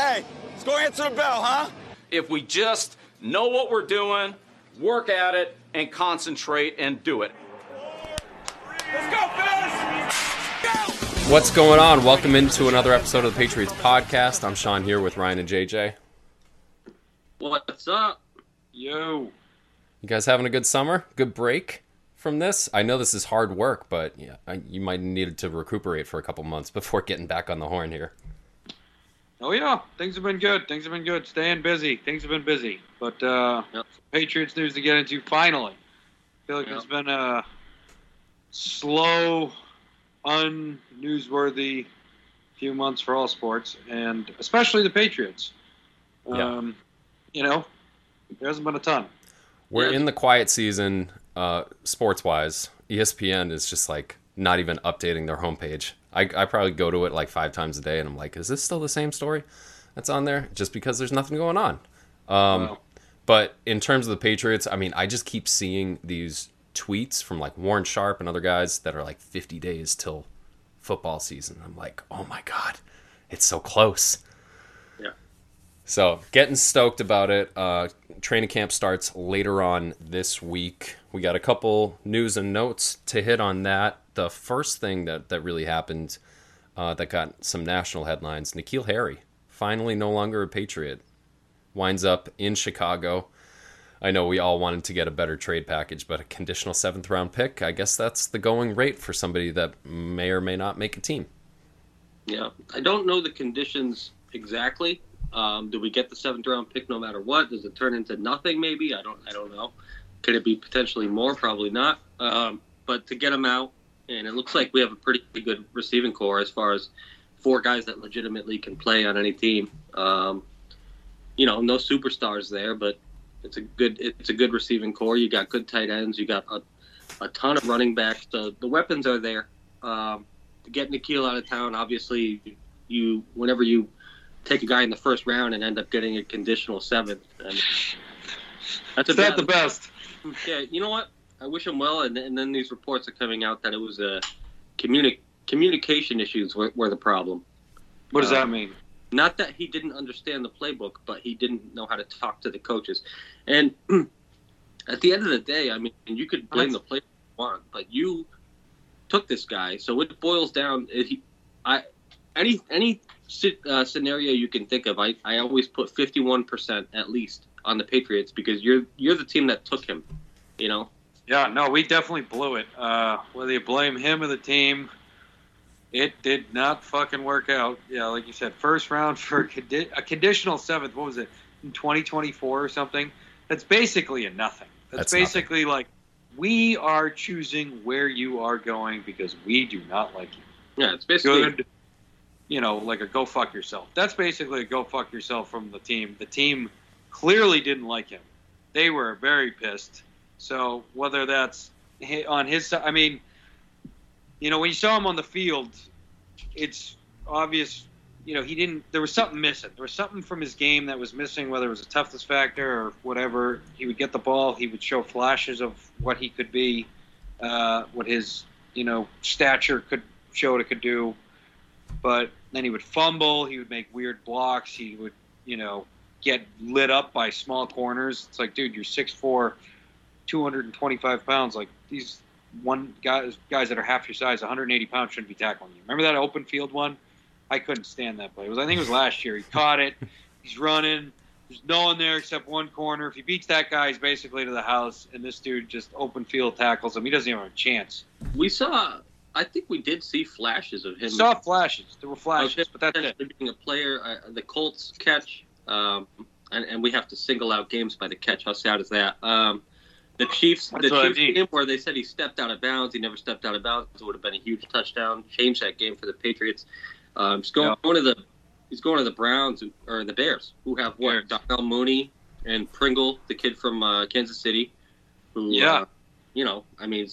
Hey, let's go answer the bell, huh? If we just know what we're doing, work at it, and concentrate and do it. Let's go, fellas! Go! What's going on? Welcome into another episode of the Patriots podcast. I'm Sean here with Ryan and JJ. What's up? Yo. You guys having a good summer? Good break from this? I know this is hard work, but yeah, I- you might need to recuperate for a couple months before getting back on the horn here. Oh yeah, things have been good. Things have been good. Staying busy. Things have been busy. But uh, Yep. Patriots news to get into finally. I feel like Yep. it's been a slow, unnewsworthy few months for all sports, and especially the Patriots. Yeah. Um, you know, there hasn't been a ton. We're Yeah. in the quiet season, uh, sports wise. ESPN is just like not even updating their homepage. I, I probably go to it like five times a day and I'm like, is this still the same story that's on there? Just because there's nothing going on. Um, Wow. But in terms of the Patriots, I mean, I just keep seeing these tweets from like Warren Sharp and other guys that are like 50 days till football season. I'm like, oh my God, it's so close. Yeah. So getting stoked about it. Uh, training camp starts later on this week. We got a couple news and notes to hit on that. The first thing that, that really happened uh, that got some national headlines N'Keal Harry, finally no longer a Patriot, winds up in Chicago. I know we all wanted to get a better trade package, but a conditional seventh round pick, I guess that's the going rate for somebody that may or may not make a team. Yeah, I don't know the conditions exactly. Um, do we get the seventh round pick no matter what? Does it turn into nothing? Maybe I don't. I don't know. Could it be potentially more? Probably not. Um, but to get him out, and it looks like we have a pretty good receiving corps as far as four guys that legitimately can play on any team. Um, you know, no superstars there, but it's a good it's a good receiving corps. You got good tight ends. You got a, a ton of running backs. The the weapons are there. Um, to get N'Keal out of town, obviously, you whenever you take a guy in the first round and end up getting a conditional seventh, and that's a Is that the best? yeah. You know what? I wish him well, and, and then these reports are coming out that it was a communi- communication issues were, were the problem. What does Uh, that mean? Not that he didn't understand the playbook, but he didn't know how to talk to the coaches. And at the end of the day, I mean, you could blame the player if you want, but you took this guy. So it boils down. If he, I, any any uh, scenario you can think of, I, I always put fifty one percent at least on the Patriots because you're you're the team that took him. You know. Yeah, no, we definitely blew it. Uh, whether you blame him or the team, it did not fucking work out. Yeah, like you said, first round for a, condi- a conditional seventh. What was it in 2024 or something? That's basically a nothing. That's, That's nothing. basically like we are choosing where you are going because we do not like you. Yeah, it's basically Good, you know, like a go fuck yourself. That's basically a go fuck yourself from the team. The team clearly didn't like him. They were very pissed. So whether that's on his side, I mean, you know, when you saw him on the field, it's obvious. You know, he didn't. There was something missing. There was something from his game that was missing. Whether it was a toughness factor or whatever, he would get the ball. He would show flashes of what he could be, uh, what his you know stature could show what it could do. But then he would fumble. He would make weird blocks. He would, you know, get lit up by small corners. It's like, dude, you're 6'4", 225 pounds. Like these one guys guys that are half your size, 180 pounds, shouldn't be tackling you. Remember that open field one? I couldn't stand that play. It was I think it was last year. He caught it. He's running. There's no one there except one corner. If he beats that guy, he's basically to the house. And this dude just open field tackles him. He doesn't even have a chance. we saw. I think we did see flashes of him. We Saw flashes. There were flashes, him but that's it. potentially being a player. Uh, the Colts catch, um, and, and we have to single out games by the catch. How sad is that? Um, the Chiefs, That's the what I Chiefs mean. game where they said he stepped out of bounds, he never stepped out of bounds. It would have been a huge touchdown, changed that game for the Patriots. Um, he's going, Yeah. going to the he's going to the Browns or the Bears, who have what. Darnell Mooney and Pringle, the kid from uh, Kansas City, who Yeah. uh, you know, I mean,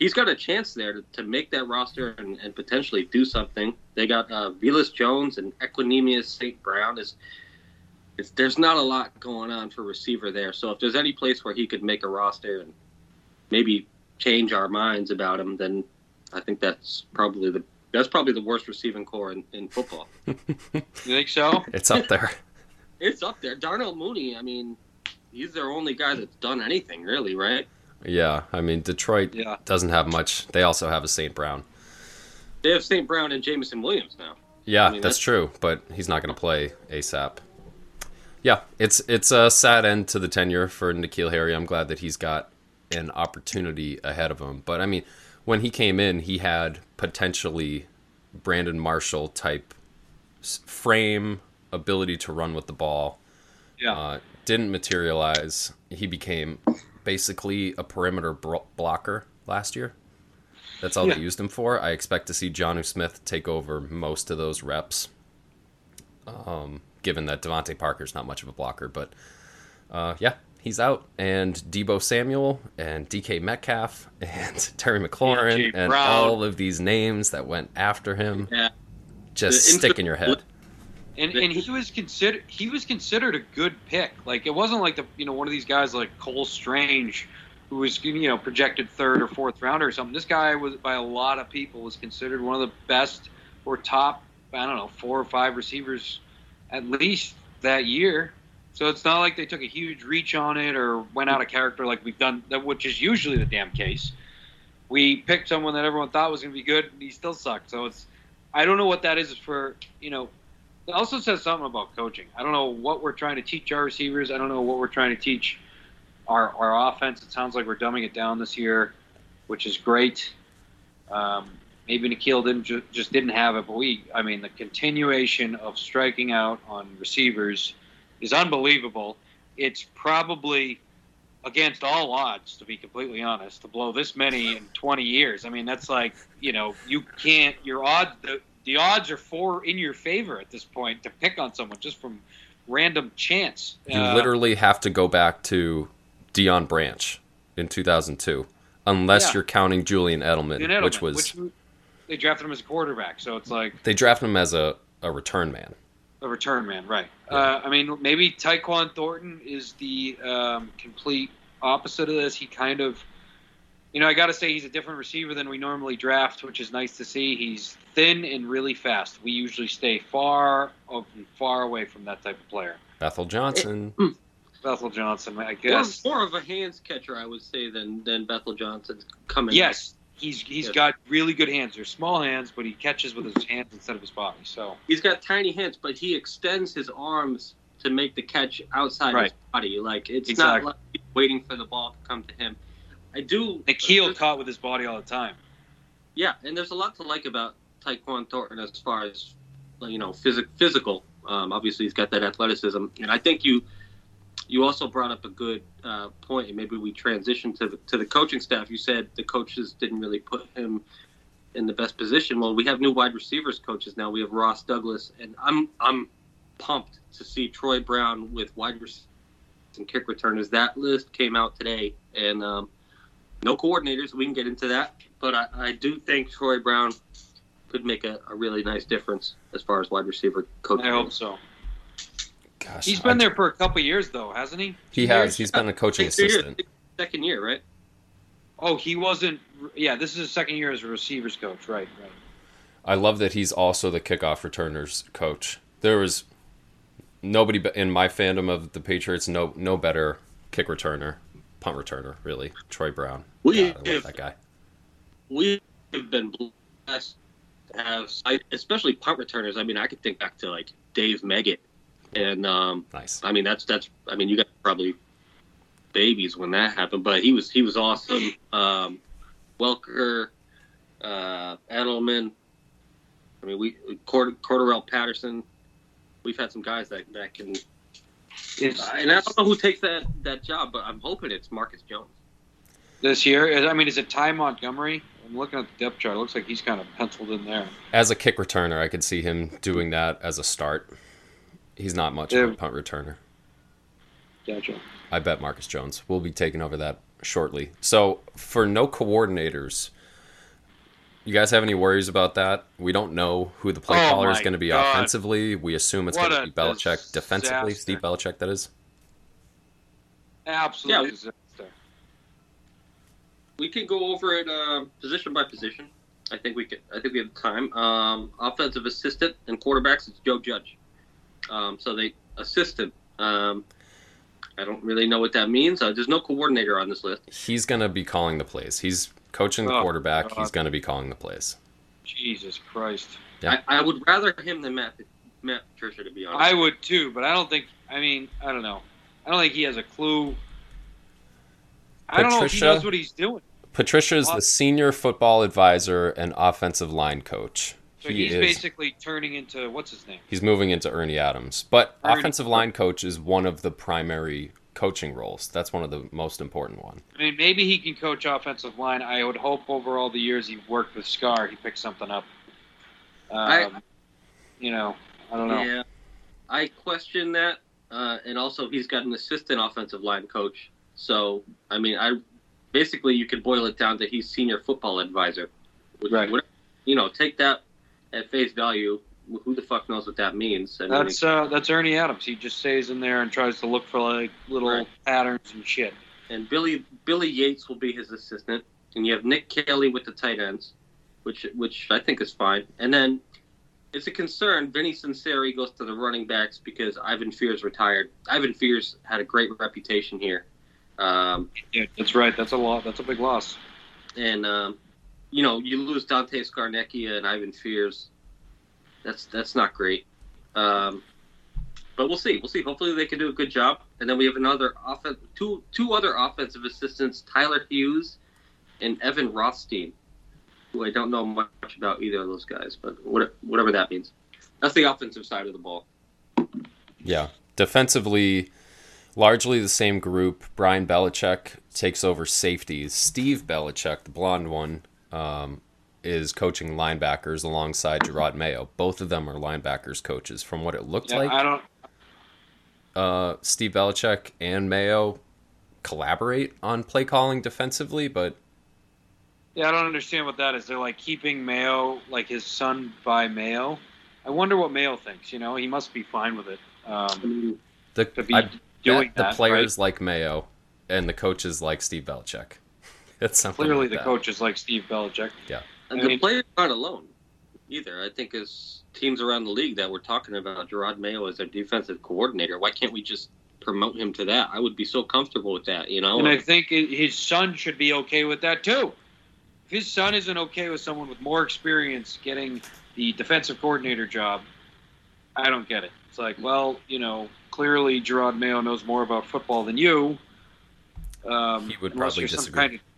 he's, got a chance there to, to make that roster and, and potentially do something. They got uh, Velus Jones and Equanimeous St. Brown. Is it's, there's not a lot going on for receiver there. So if there's any place where he could make a roster and maybe change our minds about him, then I think that's probably the That's probably the worst receiving corps in, in football. You think so? It's up there. It's up there. Darnell Mooney, I mean, he's their only guy that's done anything, really, right? yeah, I mean Detroit Yeah. doesn't have much. They also have a St. Brown. They have St. Brown and Jameson Williams now. Yeah, I mean, that's that's- true, but he's not going to play ASAP. Yeah, it's it's a sad end to the tenure for N'Keal Harry. I'm glad that he's got an opportunity ahead of him. But I mean, when he came in, he had potentially Brandon Marshall type frame, ability to run with the ball. Yeah. Uh, didn't materialize. He became basically a perimeter bro- blocker last year. That's all Yeah. they used him for. I expect to see Jonnu Smith take over most of those reps. Um, given that DeVante Parker's not much of a blocker, but uh, yeah, he's out. And Deebo Samuel and DK Metcalf and Terry McLaurin and all of these names that went after him Yeah. just The stick in your head. And and he was considered he was considered a good pick. Like it wasn't like the you know one of these guys like Cole Strange, who was you know projected third or fourth rounder or something. This guy was by a lot of people was considered one of the best or top I don't know four or five receivers at least that year. So it's not like they took a huge reach on it or went out of character like we've done, which is usually the damn case. We picked someone that everyone thought was going to be good, and he still sucked. So it's, I don't know what that is for. You know, it also says something about coaching. I don't know what we're trying to teach our receivers. I don't know what we're trying to teach our our offense. It sounds like we're dumbing it down this year, which is great. Um, maybe N'Keal didn't ju- just didn't have it, but we. I mean, the continuation of striking out on receivers is unbelievable. It's probably against all odds, to be completely honest, to blow this many in 20 years. I mean, that's like you know you can't. Your odds the, the odds are four in your favor at this point to pick on someone just from random chance. You Uh, literally have to go back to Deion Branch in 2002, unless Yeah. you're counting Julian Edelman, Edelman, which was they drafted him as a quarterback, so it's like they drafted him as a, a return man. a return man, right? Uh, I mean, maybe Tyquan Thornton is the um, complete opposite of this. He kind of, you know, I got to say he's a different receiver than we normally draft, which is nice to see. He's thin and really fast. We usually stay far, up far away from that type of player. Bethel Johnson. Bethel Johnson, I More, guess. more of a hands catcher, I would say, than than Bethel Johnson coming. Yes, he's he's Yes. got really good hands. They're small hands, but he catches with his hands instead of his body. So he's got tiny hands, but he extends his arms to make the catch outside Right. his body. Like it's Exactly. not like he's waiting for the ball to come to him. I do. N'Keal caught with his body all the time. Yeah, and there's a lot to like about Tyquan Thornton as far as you know, physic, physical. Um, obviously, he's got that athleticism, and I think you you also brought up a good uh, point, and maybe we transition to the, to the coaching staff. You said the coaches didn't really put him in the best position. Well, we have new wide receivers coaches now. We have Ross Douglas, and I'm I'm pumped to see Troy Brown with wide receivers and kick returners. That list came out today, and um, no coordinators. We can get into that, but I, I do think Troy Brown could make a, a really nice difference as far as wide receiver coaching. I hope so. Gosh, He's been I- there for a couple years, though, hasn't he? He Two has. years? He's been a coaching Six years, assistant. second year, right? Oh, he wasn't. Yeah, this is his second year as a receivers coach. Right, right. I love that he's also the kickoff returners coach. There was nobody be- in my fandom of the Patriots no no better kick returner, punt returner, really. Troy Brown. We God, I love that guy. we have been blessed to have, especially punt returners. I mean, I could think back to like Dave Meggett, and um, Nice. I mean that's that's. I mean, you got probably babies when that happened, but he was he was awesome. Um, Welker, uh, Edelman. I mean, we Cord- Cordarrelle Patterson. We've had some guys that that can. Is, And I don't know who takes that that job, but I'm hoping it's Marcus Jones. this year? I mean, is it Ty Montgomery? I'm looking at the depth chart. It looks like he's kind of penciled in there. As a kick returner, I could see him doing that as a start. He's not much of a punt returner. Gotcha. I bet Marcus Jones will be taking over that shortly. So for no coordinators, you guys have any worries about that? We don't know who the play Oh caller is going to be God. offensively. We assume it's going to be Belichick defensively. disaster. Steve Belichick, that is. Absolutely. Yeah. disaster. We can go over it uh, position by position. I think we can. I think we have time. Um, offensive assistant and quarterbacks. It's Joe Judge. Um, so they assistant. Um, I don't really know what that means. Uh, there's no coordinator on this list. He's gonna be calling the plays. He's coaching the Oh, quarterback. God. He's gonna be calling the plays. Jesus Christ. Yeah. I, I would rather him than Matt Matt Patricia, to be honest. I would too, but I don't think. I mean, I don't know. I don't think he has a clue. I don't know if he Patricia? knows what he's doing. Patricia is the senior football advisor and offensive line coach. So he he's is. basically turning into what's his name? He's moving into Ernie Adams, but Ernie- offensive line coach is one of the primary coaching roles. That's one of the most important one. I mean, maybe he can coach offensive line. I would hope over all the years he worked with Scar, he picked something up. Um, I- you know, I don't know. Yeah, I question that, uh, and also he's got an assistant offensive line coach. So I mean, I basically you could boil it down to he's senior football advisor. Which, Right. what- you know, take that at face value. Who the fuck knows what that means? I mean, That's uh, that's Ernie Adams. He just stays in there and tries to look for like little Right. patterns and shit. and Billy Billy Yates will be his assistant, and you have Nick Caley with the tight ends, which which I think is fine. And then it's a concern. Vinnie Sunseri goes to the running backs because Ivan Fears retired. Ivan Fears had a great reputation here, um, Yeah, that's right. That's a lot. That's a big loss. and um, you know you lose Dante Scarnecchia and Ivan Fears. That's that's not great. Um, but we'll see. We'll see. Hopefully they can do a good job. And then we have another two two other offensive assistants, Tyler Hughes and Evan Rothstein, who I don't know much about either of those guys, but what, whatever that means. That's the offensive side of the ball. Yeah. Defensively, largely the same group. Brian Belichick takes over safeties. Steve Belichick, the blonde one, um, is coaching linebackers alongside Jerod Mayo. Both of them are linebackers coaches. From what it looked Yeah, like, I don't. uh, Steve Belichick and Mayo collaborate on play calling defensively, but Yeah, I don't understand what that is. They're like keeping Mayo, like his son, by Mayo. I wonder what Mayo thinks. You know, he must be fine with it. Um, the to be I doing bet the that, players like Mayo and the coaches like Steve Belichick. It's something Clearly, like the that. coach is like Steve Belichick. Yeah, and I the mean- players aren't alone either. I think as teams around the league that we're talking about Jerod Mayo as their defensive coordinator, why can't we just promote him to that? I would be so comfortable with that, you know? And I think his son should be okay with that too. If his son isn't okay with someone with more experience getting the defensive coordinator job, I don't get it. It's like, well, you know, clearly Jerod Mayo knows more about football than you. Um, He would probably you're some disagree. Kind of, I mean,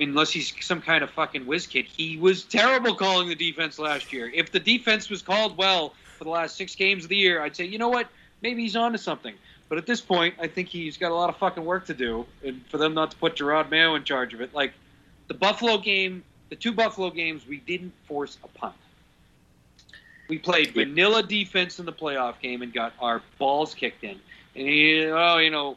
unless he's some kind of fucking whiz kid. He was terrible calling the defense last year. If the defense was called well for the last six games of the year, I'd say, you know what, maybe he's on to something. But at this point, I think he's got a lot of fucking work to do, and for them not to put Jerod Mayo in charge of it, like the Buffalo game, the two Buffalo games, we didn't force a punt. We played vanilla defense in the playoff game and got our balls kicked in. And he, oh, you know,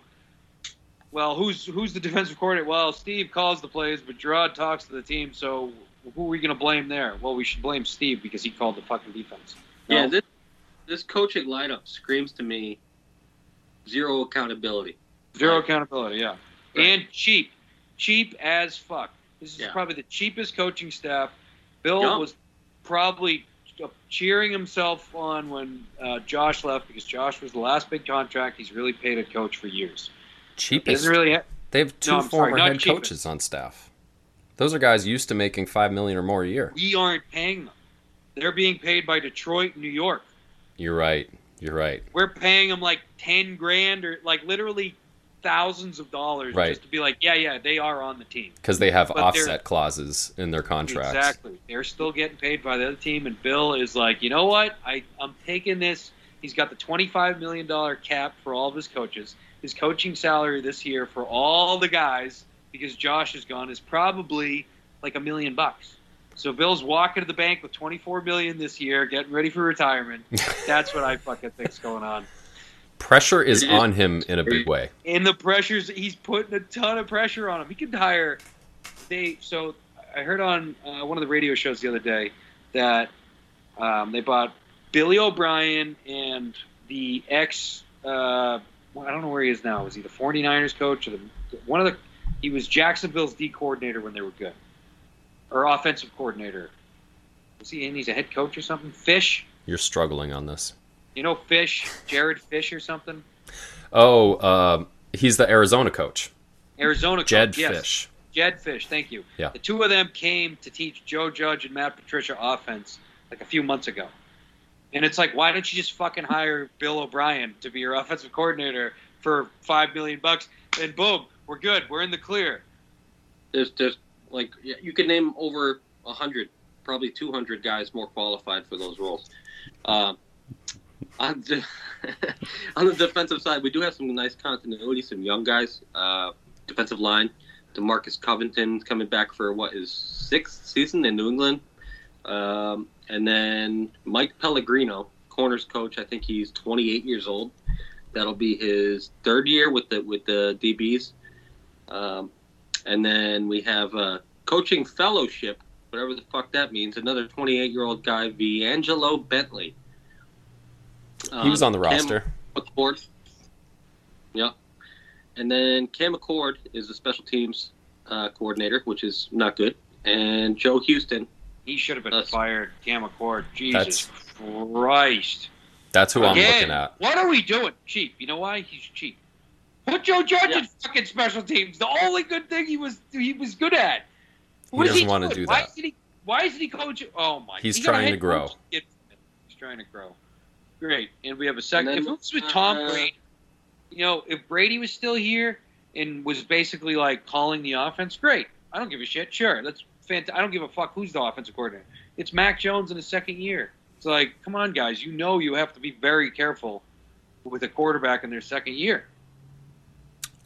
well, who's who's the defensive coordinator? Well, Steve calls the plays, but Jerod talks to the team. So who are we going to blame there? Well, we should blame Steve because he called the fucking defense. Yeah, this this coaching lineup screams to me zero accountability. Zero Right. accountability, yeah. Right. And cheap. Cheap as fuck. This is Yeah. probably the cheapest coaching staff. Bill Yeah. was probably cheering himself on when uh, Josh left because Josh was the last big contract he's really paid a coach for years. He Cheapest. really They have two No, I'm sorry, former head cheapest. coaches on staff. Those are guys used to making five million or more a year. we aren't paying them. They're being paid by Detroit and New York. You're right. You're right. We're paying them like 10 grand or like literally thousands of dollars Right. just to be like, yeah, yeah, they are on the team. Because they have But offset clauses in their contracts. Exactly. They're still getting paid by the other team, and Bill is like, you know what? I, I'm taking this. He's got the $25 million cap for all of his coaches. His coaching salary this year for all the guys, because Josh is gone, is probably like a million bucks. So Bill's walking to the bank with 24 million this year, getting ready for retirement. That's what I fucking think's going on. Pressure is on him in a big way. And the pressures, he's putting a ton of pressure on him. He could hire. They so I heard on uh, one of the radio shows the other day that um, they bought Billy O'Brien and the ex. Uh, well, I don't know where he is now. Was he the 49ers coach or the one of the? He was Jacksonville's D coordinator when they were good, or offensive coordinator. Was he? And he's a head coach or something. Fisch. You're struggling on this. You know Fisch, Jared Fisch or something. Oh, uh, he's the Arizona coach, Arizona Jed coach. Yes. Fisch. Jedd Fisch, thank you. Yeah. The two of them came to teach Joe Judge and Matt Patricia offense like a few months ago. And it's like, why don't you just fucking hire Bill O'Brien to be your offensive coordinator for five million bucks? And boom, we're good. We're in the clear. There's there's like you could name over a hundred, probably two hundred guys more qualified for those roles. Uh, on, the, on the defensive side, we do have some nice continuity, some young guys. Uh, defensive line, Demarcus Covington coming back for what is sixth season in New England, um, and then Mike Pellegrino, corners coach. I think he's 28 years old. That'll be his third year with the with the DBs. Um, and then we have a coaching fellowship, whatever the fuck that means. Another 28 year old guy, Viangelo Bentley. He was on the Um, Cam roster. Achord. Yep. And then Cam Achord is the special teams uh, coordinator, which is not good. And Joe Houston. He should have been That's- fired. Cam Achord. Jesus Christ. That's who I'm looking at. What are we doing? Cheap. You know why? He's cheap. Put Joe Judge Yeah. in fucking special teams. The only good thing he was he was good at. He doesn't wanna doing? do Why that. Isn't he, why isn't he coaching? Oh my! He's he trying to grow. He's trying to grow. Great, and we have a second. And If it was with Tom uh, Brady, you know, if Brady was still here and was basically like calling the offense, great. I don't give a shit. Sure, that's fantastic. I don't give a fuck who's the offensive coordinator. It's Mac Jones in his second year. It's like, come on, guys. You know you have to be very careful with a quarterback in their second year.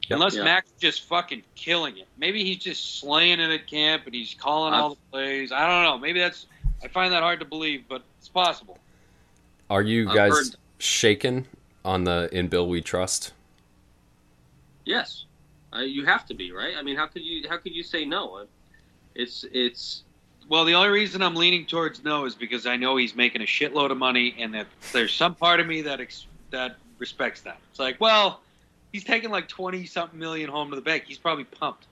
Yep. Unless Yeah. Mac's just fucking killing it. Maybe he's just slaying it at camp and he's calling all the plays. I don't know. Maybe that's. I find that hard to believe, but it's possible. Are you I've guys heard- shaken on the in Bill we trust? Yes, uh, you have to be right. I mean, how could you? How could you say no? It's it's Well, the only reason I'm leaning towards no is because I know he's making a shitload of money, and that there's some part of me that ex- that respects that. It's like, well, he's taking like twenty something million home to the bank. He's probably pumped.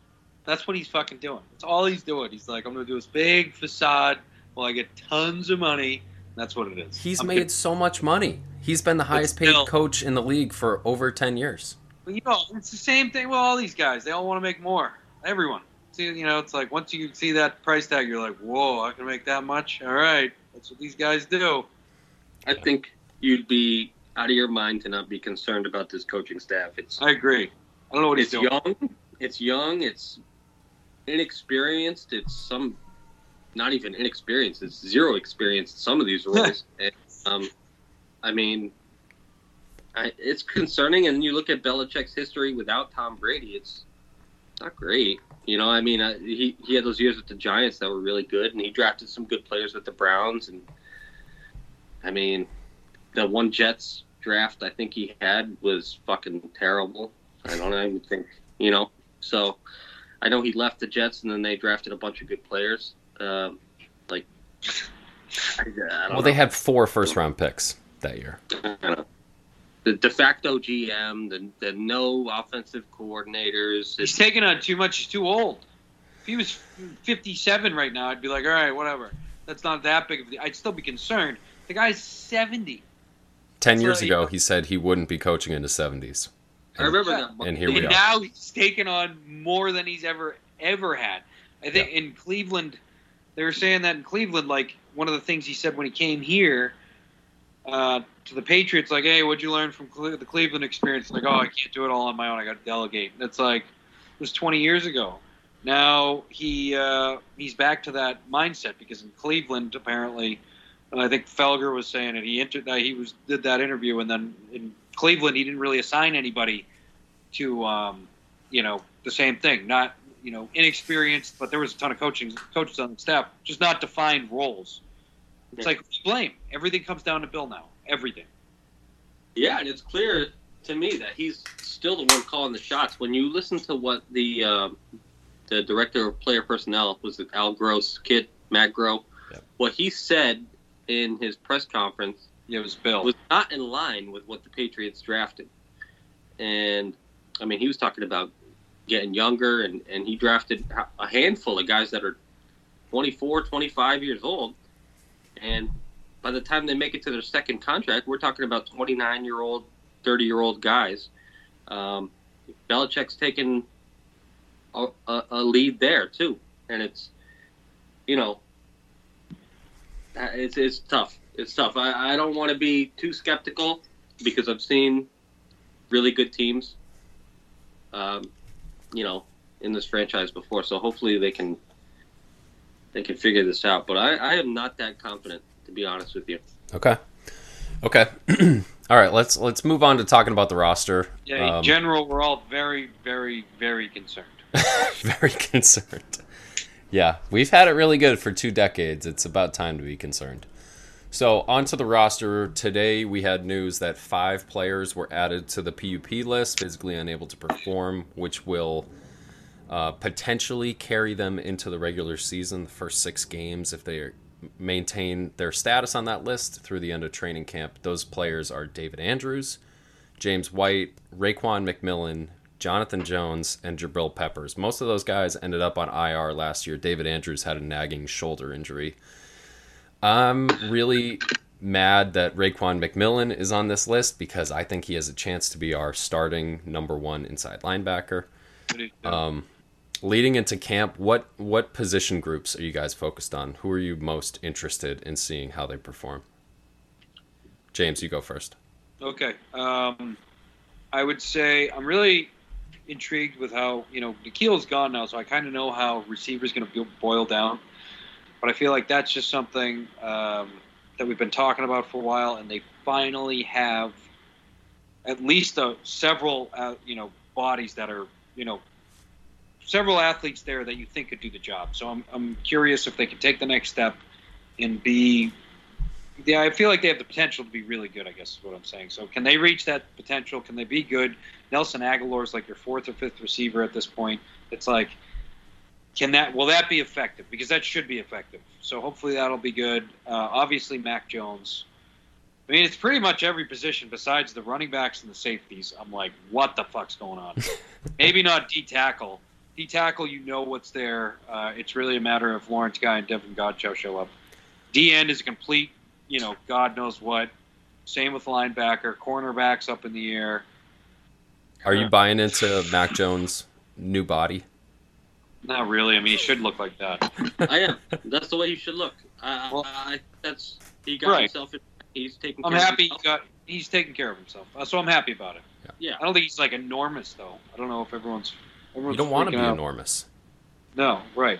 That's what he's fucking doing. That's all he's doing. He's like, I'm gonna do this big facade while I get tons of money. That's what it is. He's I'm made so much money. He's been the highest paid still- coach in the league for over 10 years. But, you know, it's the same thing with all these guys. They all want to make more. Everyone. See, you know, it's like once you see that price tag, you're like, whoa, I can make that much. All right, that's what these guys do. I think you'd be out of your mind to not be concerned about this coaching staff. It's I agree. I don't know what he's it's doing. young. It's young. It's inexperienced. It's some not even inexperienced. It's zero experience in some of these roles. and, um, I mean, I, it's concerning. And you look at Belichick's history without Tom Brady. It's not great. You know, I mean, I, he he had those years with the Giants that were really good, and he drafted some good players with the Browns. And I mean, the one Jets draft I think he had was fucking terrible. I don't even think you know. So I know he left the Jets, and then they drafted a bunch of good players. Um, like, I, I don't Well, know. they had four first round picks that year. I don't know. The de facto GM, the, the no offensive coordinators. He's It's, taking on too much. He's too old. If he was 57 right now, I'd be like, all right, whatever. That's not that big of a I'd still be concerned. The guy's 70. 10 So, years you ago, he said he wouldn't be coaching in the 70s. I remember that. And here we and are. now he's taken on more than he's ever ever had. I think in Cleveland, they were saying that in Cleveland, like one of the things he said when he came here uh, to the Patriots, like, "Hey, what'd you learn from Cle- the Cleveland experience?" Like, "Oh, I can't do it all on my own. I got to delegate." It's like it was 20 years ago. Now he uh, he's back to that mindset because in Cleveland, apparently, I think Felger was saying it. He entered that he was did that interview, and then in Cleveland, he didn't really assign anybody to um, you know the same thing. Not you know inexperienced, but there was a ton of coaching coaches on the staff, just not defined roles. It's like blame. Everything comes down to Bill now. Everything. Yeah, and it's clear to me that he's still the one calling the shots. When you listen to what the um, the director of player personnel was it Al Gross kid Matt Groh, Yep. what he said in his press conference It was Bill. was not in line with what the Patriots drafted. And I mean, he was talking about getting younger, and, and he drafted a handful of guys that are 24, 25 years old. And by the time they make it to their second contract, we're talking about 29 year old, 30 year old guys. Um, Belichick's taken a, a, a lead there too, and it's you know uh, it's it's tough. It's tough. I, I don't want to be too skeptical because I've seen really good teams, um, you know, in this franchise before. So hopefully they can they can figure this out. But I, I am not that confident, to be honest with you. Okay. Okay. all right. Let's let's move on to talking about the roster. Yeah, in Um, general, we're all very, very, very concerned. very concerned. Yeah, we've had it really good for two decades. It's about time to be concerned. So, onto the roster. Today, we had news that five players were added to the PUP list, physically unable to perform, which will uh, potentially carry them into the regular season, the first six games, if they maintain their status on that list through the end of training camp. Those players are David Andrews, James White, Raekwon McMillan, Jonathan Jones, and Jabril Peppers. Most of those guys ended up on IR last year. David Andrews had a nagging shoulder injury. I'm really mad that Raekwon McMillan is on this list because I think he has a chance to be our starting number one inside linebacker. Um, leading into camp, what what position groups are you guys focused on? Who are you most interested in seeing how they perform? James, you go first. Okay. Um, I would say I'm really intrigued with how you know N'Keal's gone now, so I kind of know how receivers going to boil down. But I feel like that's just something um, that we've been talking about for a while, and they finally have at least a, several uh, you know bodies that are you know several athletes there that you think could do the job. So I'm I'm curious if they can take the next step and be yeah, I feel like they have the potential to be really good. I guess is what I'm saying. So, can they reach that potential? Can they be good? Nelson Agholor is like your fourth or fifth receiver at this point. It's like, can that will that be effective? Because that should be effective. So hopefully that'll be good. Uh, obviously, Mac Jones. I mean, it's pretty much every position besides the running backs and the safeties. I'm like, what the fuck's going on? Maybe not D tackle. D tackle, you know what's there. Uh, it's really a matter of Lawrence Guy and Davon Godchaux show up. D end is a complete you know, God knows what. Same with linebacker, cornerbacks up in the air. Are you buying into Mac Jones' new body? Not really. I mean, he should look like that. I am. That's the way he should look. I, Well- I, I that's he got Right. himself. In, he's taking. I'm care of happy he himself. got. He's taking care of himself, Uh, so I'm happy about it. Yeah. I don't think he's like enormous though. I don't know if everyone's. You don't want to be out. enormous. No, right.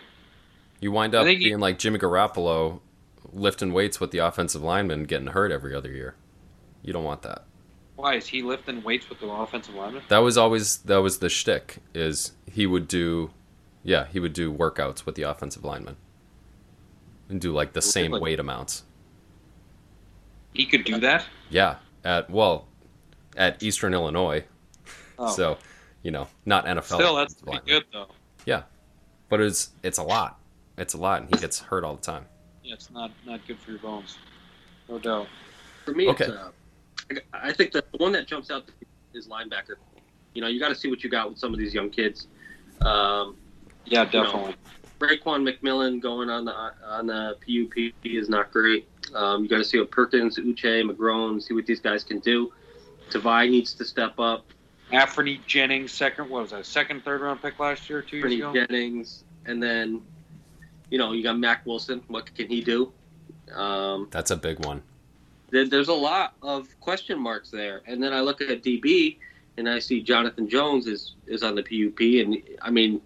You wind up think he- being like Jimmy Garoppolo, lifting weights with the offensive lineman, getting hurt every other year. You don't want that. Why is he lifting weights with the offensive lineman? That was always that was the shtick. Is he would do, yeah, he would do workouts with the offensive lineman, and do like the same weight amounts. He could do that. Yeah, at well, at Eastern Illinois. Oh. So, you know, not NFL. Still, that's offensive pretty lineman. good though. Yeah, but it's it's a lot. It's a lot, and he gets hurt all the time. Yeah, it's not not good for your bones, no doubt. For me, Okay. it's, uh, I I think the one that jumps out is linebacker. You know, you got to see what you got with some of these young kids. Um, Yeah, You know, definitely. Raekwon McMillan going on the on the PUP is not great. Um, you got to see what Perkins, Uche, McGrone, see what these guys can do. Tavai needs to step up. Anfernee Jennings, second. What was that? Second, third round pick last year, two years ago. Jennings, and then you know you got Mack Wilson. What can he do? Um, That's a big one. there, there's a lot of question marks there. And then I look at DB and I see Jonathan Jones is is on the PUP, and I mean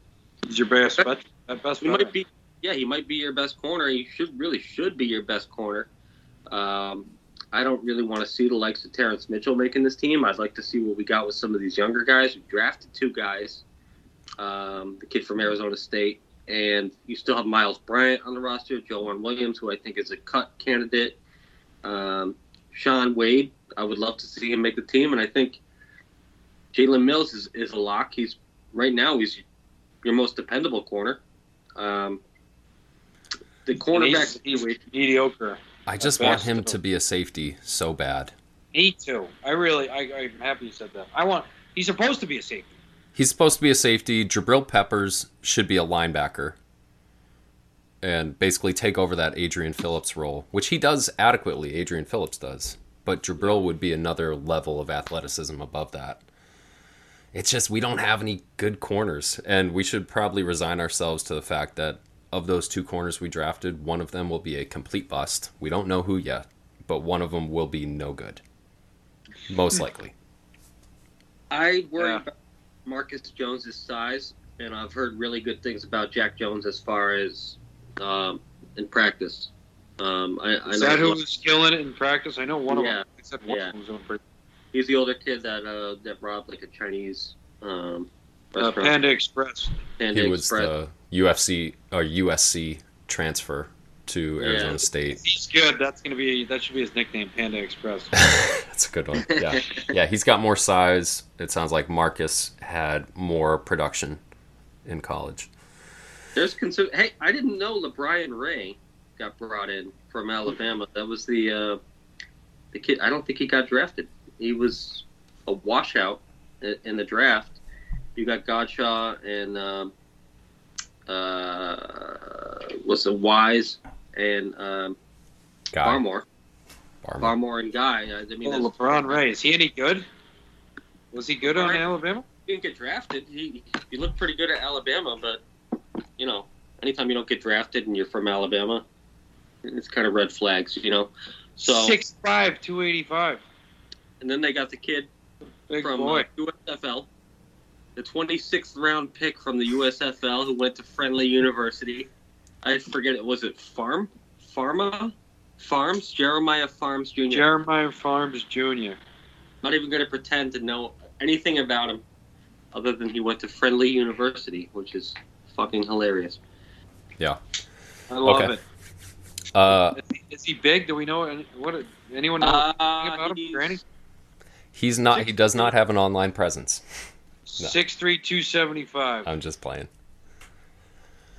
He's your best bet. Best he might be yeah he might be your best corner. He should really should be your best corner. Um, I don't really want to see the likes of Terrance Mitchell making this team. I'd like to see what we got with some of these younger guys. We drafted two guys, um, the kid from Arizona State, and you still have Myles Bryant on the roster, Joe Williams, who I think is a cut candidate. Um, Shaun Wade, I would love to see him make the team, and I think Jalen Mills is, is a lock. He's right now he's your most dependable corner. Um, the cornerback mediocre. I just want him to be a safety so bad. Me too. I really, I, I'm happy you said that. I want. He's supposed to be a safety. He's supposed to be a safety. Jabril Peppers should be a linebacker. and basically take over that Adrian Phillips role, which he does adequately. Adrian Phillips does, but Jabril would be another level of athleticism above that. It's just we don't have any good corners, and we should probably resign ourselves to the fact that of those two corners we drafted, one of them will be a complete bust. We don't know who yet, but one of them will be no good, most likely. I worry Yeah. about Marcus Jones's size, and I've heard really good things about Jack Jones as far as um, in practice. Um, I, I Is know that who one- was killing it in practice? I know one of Yeah. them. I one Yeah. of them was doing he's the older kid that uh, that robbed like a Chinese um, Uh. Panda Express. Panda He was Express. the UFC or USC transfer to Arizona Yeah. State. He's good. That's gonna be that should be his nickname, Panda Express. That's a good one. Yeah, yeah. He's got more size. It sounds like Marcus had more production in college. There's consider. Hey, I didn't know LaBryan Ray got brought in from Alabama. That was the uh, the kid. I don't think he got drafted. He was a washout in the draft. You got Godchaux and um, uh, was it Wise and um, Barmore. Barmore. Barmore and Guy. I mean, Oh, that's- LaBryan Ray. Is he any good? Was he good on Alabama? he didn't get drafted. He he looked pretty good at Alabama, but you know, anytime you don't get drafted and you're from Alabama, it's kind of red flags, you know. So Six five, two eighty five. and then they got the kid Big from boy. uh, USFL, the 26th round pick from the USFL who went to Friendly University. I forget it was it Farm Pharma Farms Jeremiah Pharms Jr. Jeremiah Pharms Jr. Not even going to pretend to know anything about him, other than he went to Friendly University, which is fucking hilarious. Yeah, I love Okay. it. Uh, Is he, is he big? Do we know what? Anyone know Uh, anything about him? he's- Granny? he's not. He does not have an online presence. No. Six three, two seventy five. I'm just playing.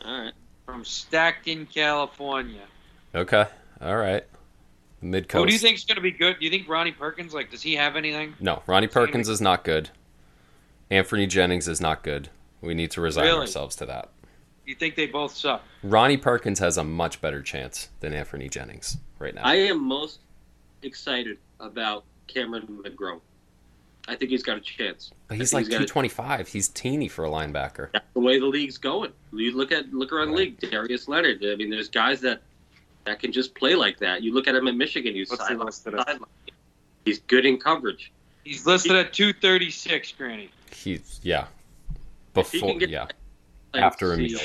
All right. From Stockton, California. Okay. All right. Mid coast. Who do you think's going to be good? Do you think Ronnie Perkins? Like, does he have anything? No, Ronnie Perkins is not good. Anfernee Jennings is not good. We need to resign Really? ourselves to that. You think they both suck? Ronnie Perkins has a much better chance than Anfernee Jennings right now. I am most excited about Cameron McGrone. I think he's got a chance. but he's like think he's a- 225. He's teeny for a linebacker. That's the way the league's going. You look at look around the league. Darius Leonard. I mean, there's guys that that can just play like that. You look at him in Michigan. He's What's he sideline, listed. He's good in coverage. He's listed at two thirty six, Granny. He's yeah. If he Before yeah. Like, After a meal.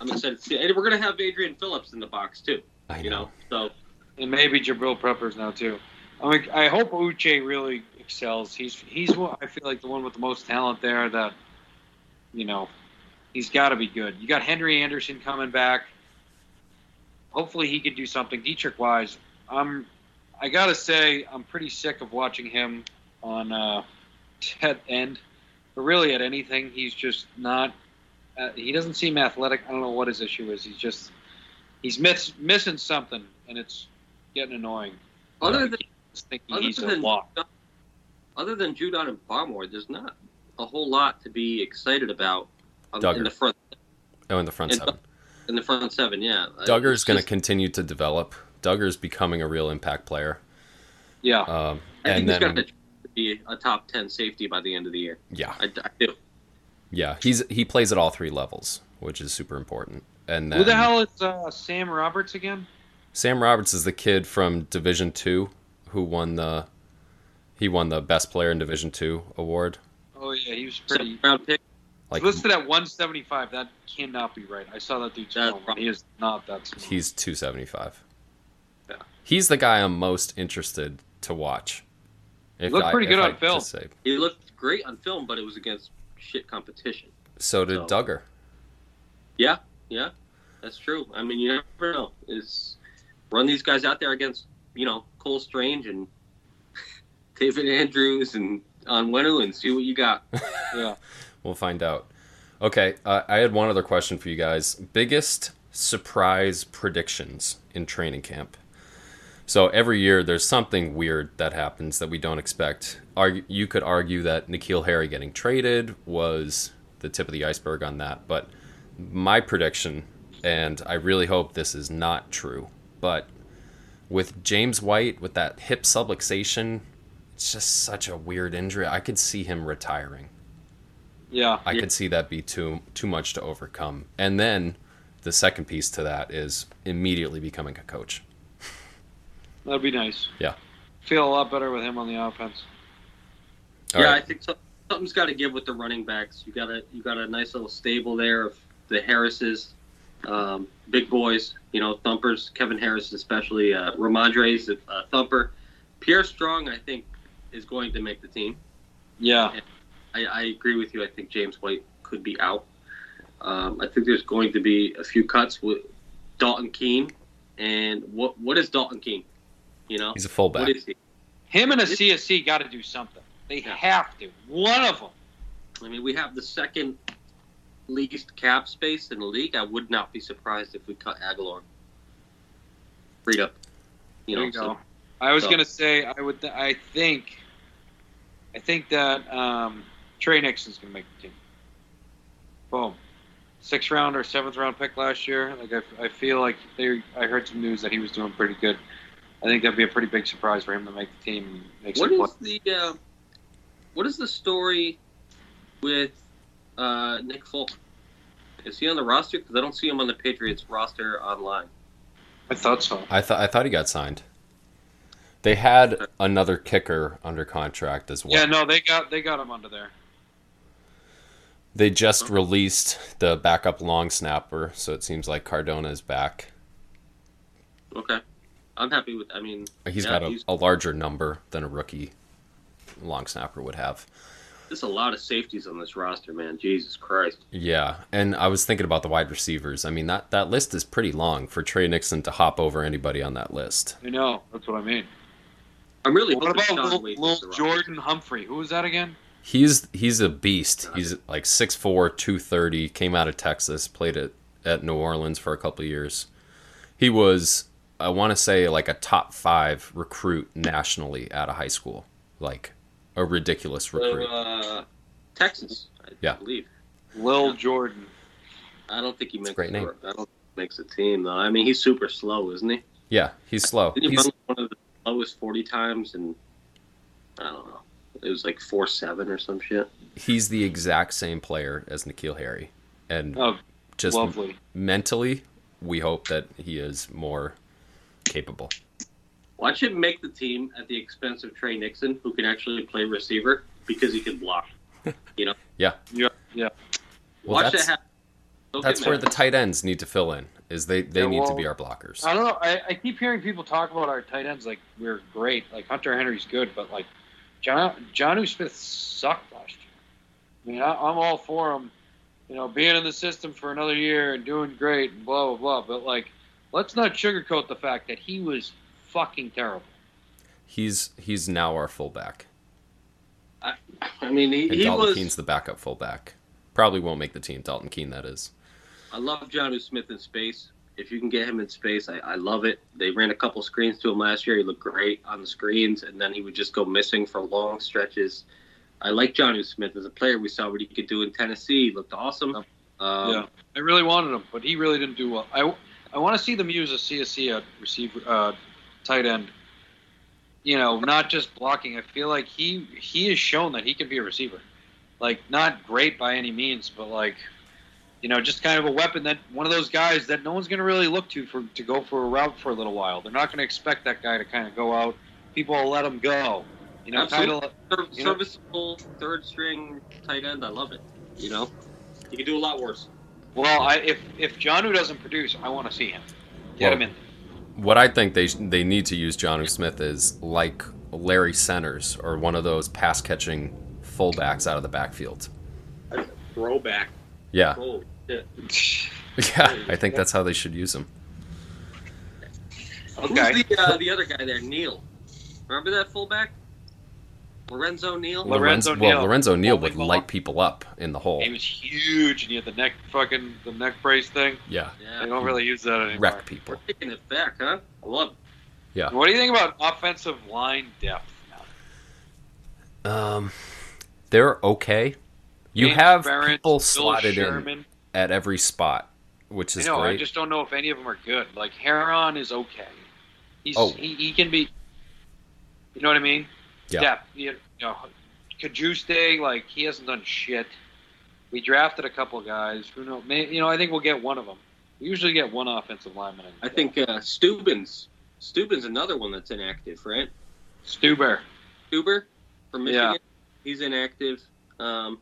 I'm excited to see. And we're gonna have Adrian Phillips in the box too. I You know. know, so and maybe Jabril Peppers now too. I mean, I hope Uche really excels. He's he's I feel like the one with the most talent there. That you know, he's got to be good. You got Henry Anderson coming back. Hopefully, he can do something. Deatrich Wise, I'm. I gotta say, I'm pretty sick of watching him on uh, at end, but really at anything. He's just not. Uh, he doesn't seem athletic. I don't know what his issue is. He's just he's miss, missing something, and it's getting annoying. other than just think other he's a than lot. other than Judon and Barmore, there's not a whole lot to be excited about on, Dugger. in the front Oh, in the front And seven. in the front seven. Yeah, Dugger's It's going to continue to develop. Dugger's becoming a real impact player. Yeah, Um, I and think he's then got to be a top ten safety by the end of the year. yeah, I, I do. yeah, he's he plays at all three levels, which is super important. And then who the hell is uh, Sam Roberts again? Sam Roberts is the kid from Division Two who won the he won the best player in Division Two award. Oh yeah, he was pretty. Second round pick. Like listed at 175. That cannot be right. I saw that dude's That's wrong. He is not that small. he's 275. Yeah. He's the guy I'm most interested to watch. If looked pretty good if on could film. say. He looked great on film, but it was against shit competition. So did So- Dugger. Yeah, yeah, that's true. I mean, you never know. Is run these guys out there against you know Cole Strange and David Andrews and Onwenu and see what you got. yeah. We'll find out. Okay, uh, I had one other question for you guys. Biggest surprise predictions in training camp. So every year there's something weird that happens that we don't expect. Argu- you could argue that N'Keal Harry getting traded was the tip of the iceberg on that, but my prediction and I really hope this is not true. But with James White, with that hip subluxation, it's just such a weird injury. I could see him retiring. Yeah. I could see that be too too much to overcome. And then the second piece to that is immediately becoming a coach. That'd be nice. Yeah. Feel a lot better with him on the offense. All yeah, right. I think so, something's got to give with the running backs. You got a you got a nice little stable there of the Harrises, um, big boys. You know, thumpers. Kevin Harris, especially uh, Rhamondre's a uh, thumper. Pierre Strong, I think, is going to make the team. Yeah. I, I agree with you. I think James White could be out. Um, I think there's going to be a few cuts with Dalton Keene. And what what is Dalton Keene? You know, He's a fullback. what is he? Him and a CSC got to do something. They Yeah. have to. One of them. I mean, we have the second least cap space in the league. I would not be surprised if we cut Agholor. Read up. You know, there you so- go. I was so- gonna say I would. I think. I think that um, Tre Nixon's gonna make the team. Boom. Sixth round or seventh round pick last year. Like I, I feel like they. I heard some news that he was doing pretty good. I think that'd be a pretty big surprise for him to make the team. Make What is the uh, what is the story with uh, Nick Folk? Is he on the roster? Because I don't see him on the Patriots roster online. I thought so. I thought I thought he got signed. They had another kicker under contract as well. Yeah, no, they got they got him under there. They just released the backup long snapper, so it seems like Cardona is back. Okay, I'm happy with. I mean, He's yeah, got a, he's- a larger number than a rookie long snapper would have. There's a lot of safeties on this roster, man. Jesus Christ. Yeah, and I was thinking about the wide receivers. I mean that that list is pretty long for Tre Nixon to hop over anybody on that list. I know. That's what I mean. I'm really What about Sean little, little makes the roster. Jordan Humphrey? Who was that again? He's he's a beast. He's like 6'4", 230, came out of Texas, played at, at New Orleans for a couple of years. He was I want to say like a top 5 recruit nationally out of high school. Like a ridiculous recruit. Uh, Texas, I Yeah. believe. Lil Jordan. I don't think he makes. great name. I don't think he makes a team though. I mean, he's super slow, isn't he? Yeah, he's slow. Didn't he He's run one of the slowest forty times? And I don't know. It was like four seven or some shit. he's the exact same player as N'Keal Harry. And Oh, just lovely. mentally, we hope that he is more capable. Watch him make the team at the expense of Tre Nixon, who can actually play receiver because he can block. You know, Yeah, yeah. Well, watch that's, that happen. That's where the tight ends need to fill in. Is they they Yeah, need to be our blockers. I don't know. I, I keep hearing people talk about our tight ends like we're great. Like Hunter Henry's good, but like John Jonnu Smith sucked last year. I mean, I, I'm all for him, you know, being in the system for another year and doing great and blah blah blah. But like, let's not sugarcoat the fact that he was fucking terrible. He's he's now our fullback, I mean, he, and he Dalton was. Keene's the backup fullback. Probably won't make the team. Dalton Keene, that is. I love Jonnu Smith in space. If you can get him in space, I, I love it. They ran a couple screens to him last year. He looked great on the screens, and then he would just go missing for long stretches. I like Jonnu Smith as a player. We saw what he could do in Tennessee. He looked awesome. Um, yeah, I really wanted him, but he really didn't do well. I, I want to see them use a CSC at receiver, uh, tight end. You know, not just blocking. I feel like he he has shown that he can be a receiver. Like not great by any means, but like, you know, just kind of a weapon that one of those guys that no one's going to really look to for to go for a route for a little while. They're not going to expect that guy to kind of go out. People will let him go. You know, Absolutely. title. Ser- You know- serviceable third string tight end. I love it. You know, he could do a lot worse. Well, I, if if Jonnu doesn't produce, I want to see him. Get Well, him in. What I think they they need to use Jonnu Smith is like Larry Centers or one of those pass catching fullbacks out of the backfield. Throwback. Yeah, Oh shit. yeah. I think that's how they should use him. Okay. Who's the uh, the other guy there? Neal. Remember that fullback? Lorenzo Neal. Lorenzo Lorenzo, well, Lorenzo Neal would ball. light people up in the hole. He was huge, and he had the neck fucking the neck brace thing. Yeah, They Yeah, don't really use that anymore. wreck people. we're taking it back, huh? I love it. Yeah. What do you think about offensive line depth? Um, they're okay. You James have Ferentz, people Bill slotted in at every spot. which I is know. great. I just don't know if any of them are good. Like Herron is okay. He's Oh. he, he can be. You know what I mean? Yeah. Depth. You you know, Cajuste, like he hasn't done shit. We drafted a couple guys. Who know? May, you know, I think we'll get one of them. We usually get one offensive lineman. in I think uh, Stubens. Stubens another one that's inactive, right? Stueber. Stueber from Michigan. Yeah. He's inactive. Um,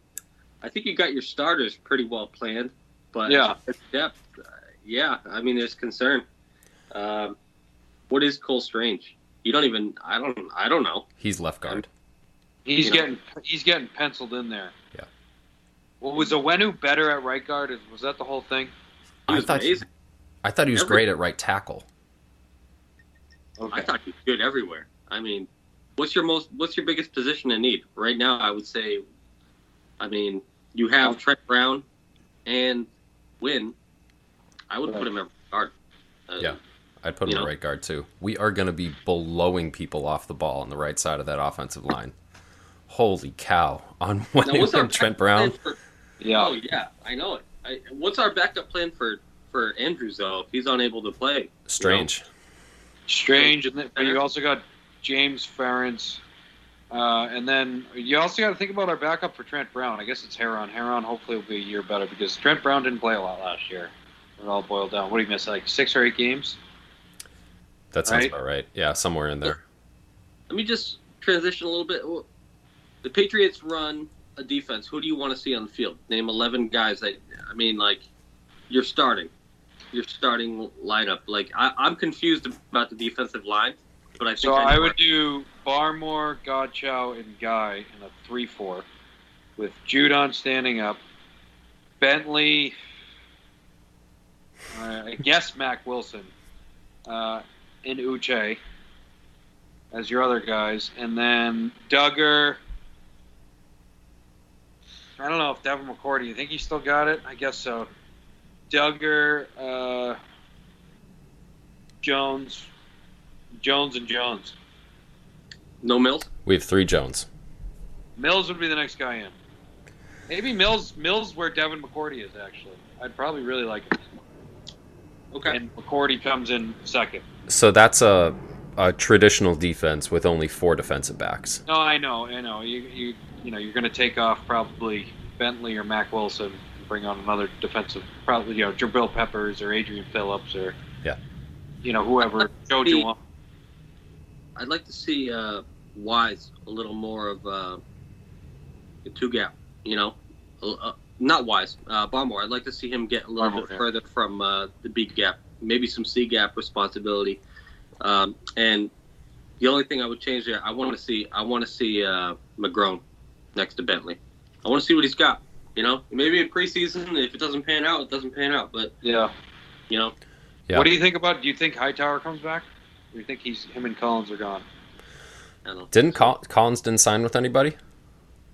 I think you got your starters pretty well planned, but Yeah. depth, uh, yeah. I mean, there's concern. Um, what is Cole Strange? You don't even. I don't. I don't know. He's left guard. He's You know. getting he's getting penciled in there. Yeah. Well, was Onwenu better at right guard? Was that the whole thing? He I was thought amazing. I thought he was Every- great at right tackle. Okay. I thought he was good everywhere. I mean, what's your most? What's your biggest position in need right now? I would say. I mean, you have Trent Brown and Wynn. I would put him at guard. Uh, Yeah. I'd put him You at right guard too. We are going to be blowing people off the ball on the right side of that offensive line. Holy cow! On when Now, what's our Trent backup Brown, plan for- Yeah. Oh yeah, I know it. I, what's our backup plan for for Andrews though? If he's unable to play, strange. Strange, and then, but you also got James Ferentz, uh, and then you also got to think about our backup for Trent Brown. I guess it's Herron. Herron hopefully will be a year better because Trent Brown didn't play a lot last year. It all boiled down. What did he miss? Like six or eight games? That sounds Right? about right. Yeah, somewhere in there. Let me just transition a little bit. The Patriots run a defense. Who do you want to see on the field? Name eleven guys that I mean, like you're starting, your starting lineup. Like I, I'm confused about the defensive line, but I think So I, I would do Barmore, Godchaux, and Guy in a three-four, with Judon standing up, Bentley, uh, I guess Mack Wilson, uh, and Uche as your other guys, and then Dugger. I don't know if Devin McCourty. You think he still got it? I guess so. Dugger, uh, Jones, Jones, and Jones. no Mills. We have three Jones. Mills would be the next guy in. Maybe Mills. Mills where Devin McCourty is actually. I'd probably really like him. Okay. And McCourty comes in second. So that's a a traditional defense with only four defensive backs. No, I know, I know. You you you know you're going to take off probably Bentley or Mack Wilson and bring on another defensive, probably you know Jabril Peppers or Adrian Phillips or Yeah. you know whoever Joe See- Juwan. I'd like to see uh, Wise a little more of uh, a two gap. You know, uh, not Wise, uh, Barmore. I'd like to see him get a little Barmore, bit yeah. further from uh, the big gap, maybe some C gap responsibility. Um, and the only thing I would change there, I want to see, I want to see uh, McGrone next to Bentley. I want to see what he's got. You know, maybe in preseason, if it doesn't pan out, it doesn't pan out. But Yeah. you know, Yeah. What do you think about? Do you think Hightower comes back? Or do you think he's him and Collins are gone? I don't know. Didn't Col- Collins didn't sign with anybody?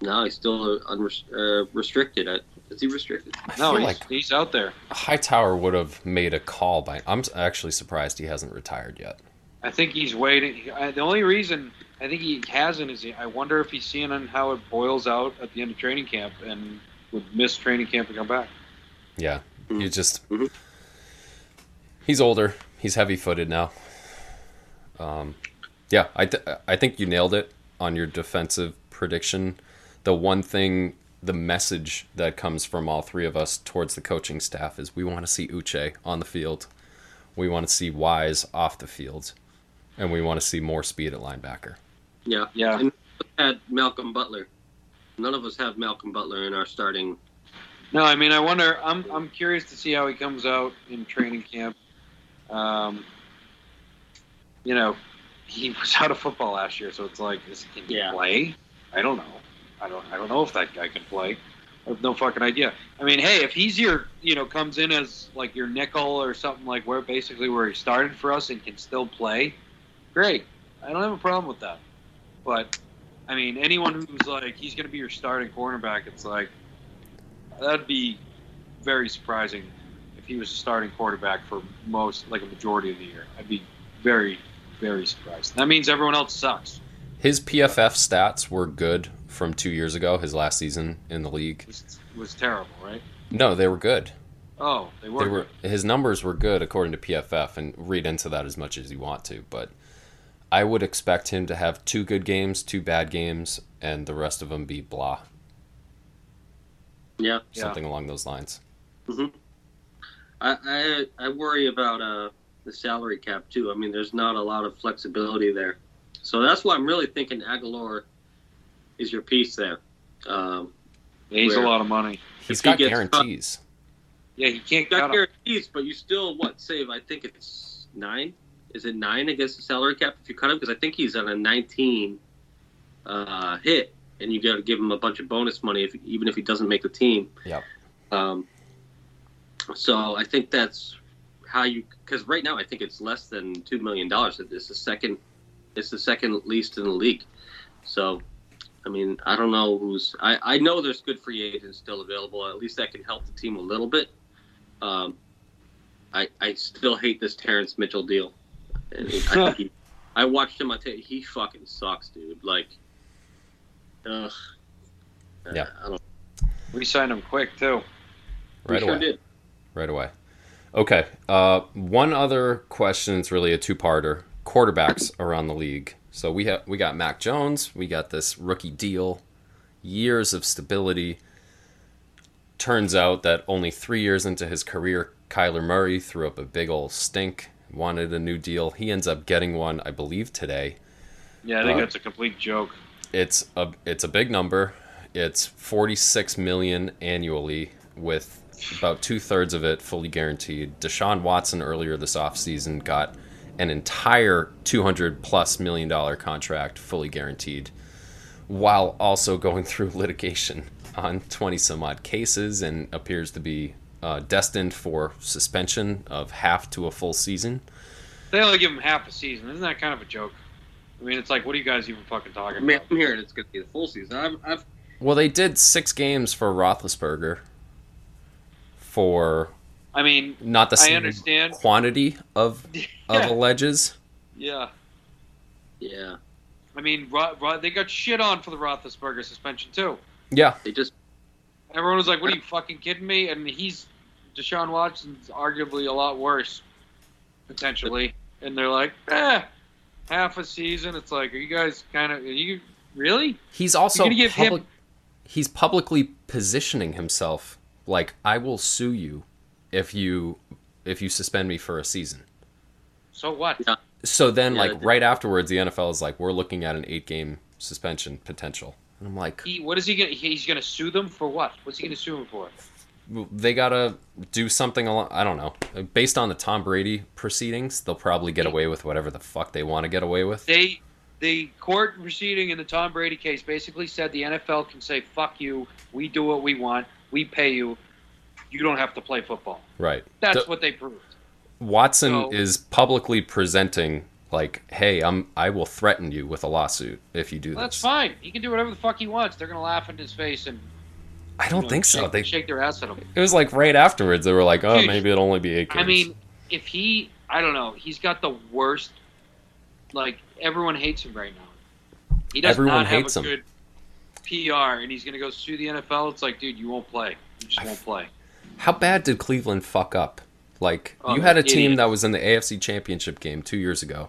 No, he's still uh, unres- uh, restricted. Is he restricted? I No, he's, like he's out there. Hightower would have made a call by. I'm actually surprised he hasn't retired yet. I think he's waiting. The only reason I think he hasn't is he, I wonder if he's seeing how it boils out at the end of training camp and would miss training camp and come back. Yeah, Mhm. you just Mhm. he's older. He's heavy footed now. Um, yeah, I th- I think you nailed it on your defensive prediction. The one thing, the message that comes from all three of us towards the coaching staff is we want to see Uche on the field, we want to see Wise off the field, and we want to see more speed at linebacker. Yeah. Yeah. And we had Malcolm Butler. None of us have Malcolm Butler in our starting. No, I mean I wonder. I'm I'm curious to see how he comes out in training camp. Um, you know, he was out of football last year, so it's like, is, can he Yeah. play? I don't know. I don't. I don't know if that guy can play. I have no fucking idea. I mean, hey, if he's your, you know, comes in as like your nickel or something like where basically where he started for us and can still play, great. I don't have a problem with that. But I mean, anyone who's like he's going to be your starting cornerback, it's like that'd be very surprising if he was a starting quarterback for most, like a majority of the year. I'd be very, very surprised. That means everyone else sucks. His PFF stats were good from two years ago, his last season in the league. Was, was terrible, right? No, they were good. Oh, they were. They were his numbers were good according to PFF, and read into that as much as you want to. But I would expect him to have two good games, two bad games, and the rest of them be blah, Yeah. Yeah. something along those lines. I, I I worry about uh, the salary cap too. I mean, there's not a lot of flexibility there, so that's why I'm really thinking Agholor is your piece there. Um, He's a lot of money. He's If he got gets guarantees. Yeah, he can't got cut him. guarantees, but you still what save? I think it's nine. Is it nine against the salary cap if you cut him? Because I think he's on a 19 uh, hit, and you got to give him a bunch of bonus money if even if he doesn't make the team. Yep. Um, so I think that's how you because right now I think it's less than two million dollars. It's the second, it's the second least in the league. So, I mean, I don't know who's. I I know there's good free agents still available. At least that can help the team a little bit. Um, I I still hate this Terrance Mitchell deal. And I, he, I watched him. I tell you, he fucking sucks, dude. Like, ugh. Yeah. I don't. We signed him quick too. Right we sure away. did. Right away. Okay. Uh, one other question. It's really a two-parter. Quarterbacks around the league. So we have we got Mac Jones. We got this rookie deal. Years of stability. Turns out that only three years into his career, Kyler Murray threw up a big old stink. Wanted a new deal. He ends up getting one, I believe, today. Yeah, I think Uh, that's a complete joke. It's a it's a big number. It's forty six million annually, with about two thirds of it fully guaranteed. Deshaun Watson earlier this offseason got an entire two hundred plus million dollar contract fully guaranteed, while also going through litigation on twenty some odd cases and appears to be uh, destined for suspension of half to a full season. They only give him half a season. Isn't that kind of a joke? I mean, it's like, what are you guys even fucking talking mean, about? I'm hearing it's going to be the full season. I've, I've Well, they did six games for Roethlisberger for I mean, not the I same understand. quantity of of alleges. Yeah. yeah. I mean, Ro- Ro- they got shit on for the Roethlisberger suspension too. Yeah, They just Everyone was like, "What are you fucking kidding me?" And he's Deshaun Watson's arguably a lot worse, potentially. And they're like, "Eh, half a season." It's like, are you guys kind of? Are you really? he's also gonna give him- public, he's publicly positioning himself like I will sue you if you if you suspend me for a season. So what? Yeah. So then, Yeah, like right afterwards, the NFL is like, we're looking at an eight game suspension potential, and I'm like, He, what is he gonna? He's gonna sue them for what? What's he gonna sue them for? they gotta do something along. I don't know. Based on the Tom Brady proceedings, they'll probably get away with whatever the fuck they want to get away with. They, the court proceeding in the Tom Brady case basically said the NFL can say, "Fuck you. We do what we want. We pay you. You don't have to play football." Right. That's The- what they proved. Watson So- is publicly presenting like, "Hey, I'm I will threaten you with a lawsuit if you do Well, that's fine. He can do whatever the fuck he wants. They're gonna laugh in his face and I don't you know, think so. Shake, They shake their ass at him. it was like right afterwards they were like, "Oh, Dude, maybe it'll only be eight games." I mean, if he, I don't know, he's got the worst. Like everyone hates him right now. He does Everyone not have hates a him. good PR, and he's gonna go sue the NFL. It's like, dude, you won't play. You just I- won't play. How bad did Cleveland fuck up? Like Oh, you had a team idiots. that was in the AFC Championship game 2 years ago.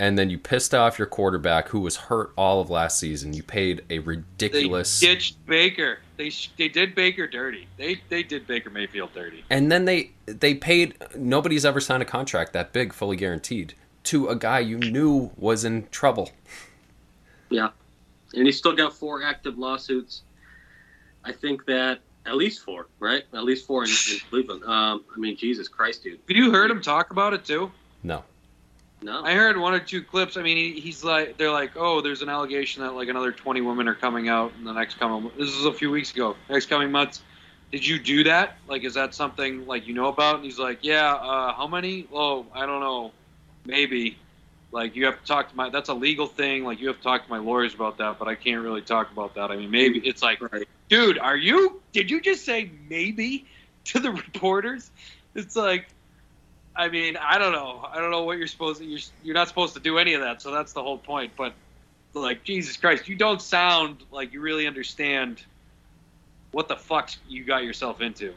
And then you pissed off your quarterback who was hurt all of last season. You paid a They ridiculous ditched Baker. They they did Baker dirty. They they did Baker Mayfield dirty. And then they they paid nobody's ever signed a contract that big fully guaranteed to a guy you knew was in trouble. Yeah, and he's still got four active lawsuits. I think that at least four, right? At least four in, in Cleveland. Um, I mean, Jesus Christ, dude. Have you heard him talk about it too? No. No, I heard one or two clips. I mean, he, he's like, they're like, oh, there's an allegation that like another 20 women are coming out in the next coming. This is a few weeks ago. Next coming months. Did you do that? Like, is that something like you know about? And he's like, yeah. Uh, how many? Oh, I don't know. Maybe. Like you have to talk to my. That's a legal thing. Like you have to talk to my lawyers about that. But I can't really talk about that. I mean, maybe it's like, right. Dude, are you? Did you just say maybe to the reporters? It's like, I mean, I don't know. I don't know what you're supposed to. You're, you're not supposed to do any of that. So that's the whole point. But like, Jesus Christ, you don't sound like you really understand what the fuck you got yourself into.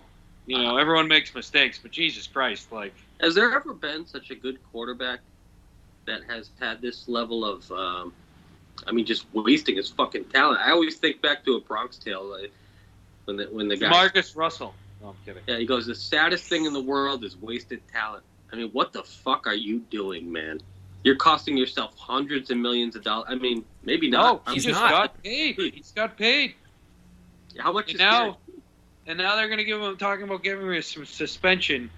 You know, everyone makes mistakes, but Jesus Christ, like Has there ever been such a good quarterback that has had this level of, um, I mean, just wasting his fucking talent? I always think back to a Bronx Tale like, when the when the guy, Marcus Russell. No, I'm kidding. yeah, he goes, the saddest thing in the world is wasted talent. I mean, what the fuck are you doing, man? You're costing yourself hundreds of millions of dollars. I mean, maybe No, not. he he's just not. got paid. He's got paid. How much And is now, and now they're going to give him talking about giving him a sus- suspension,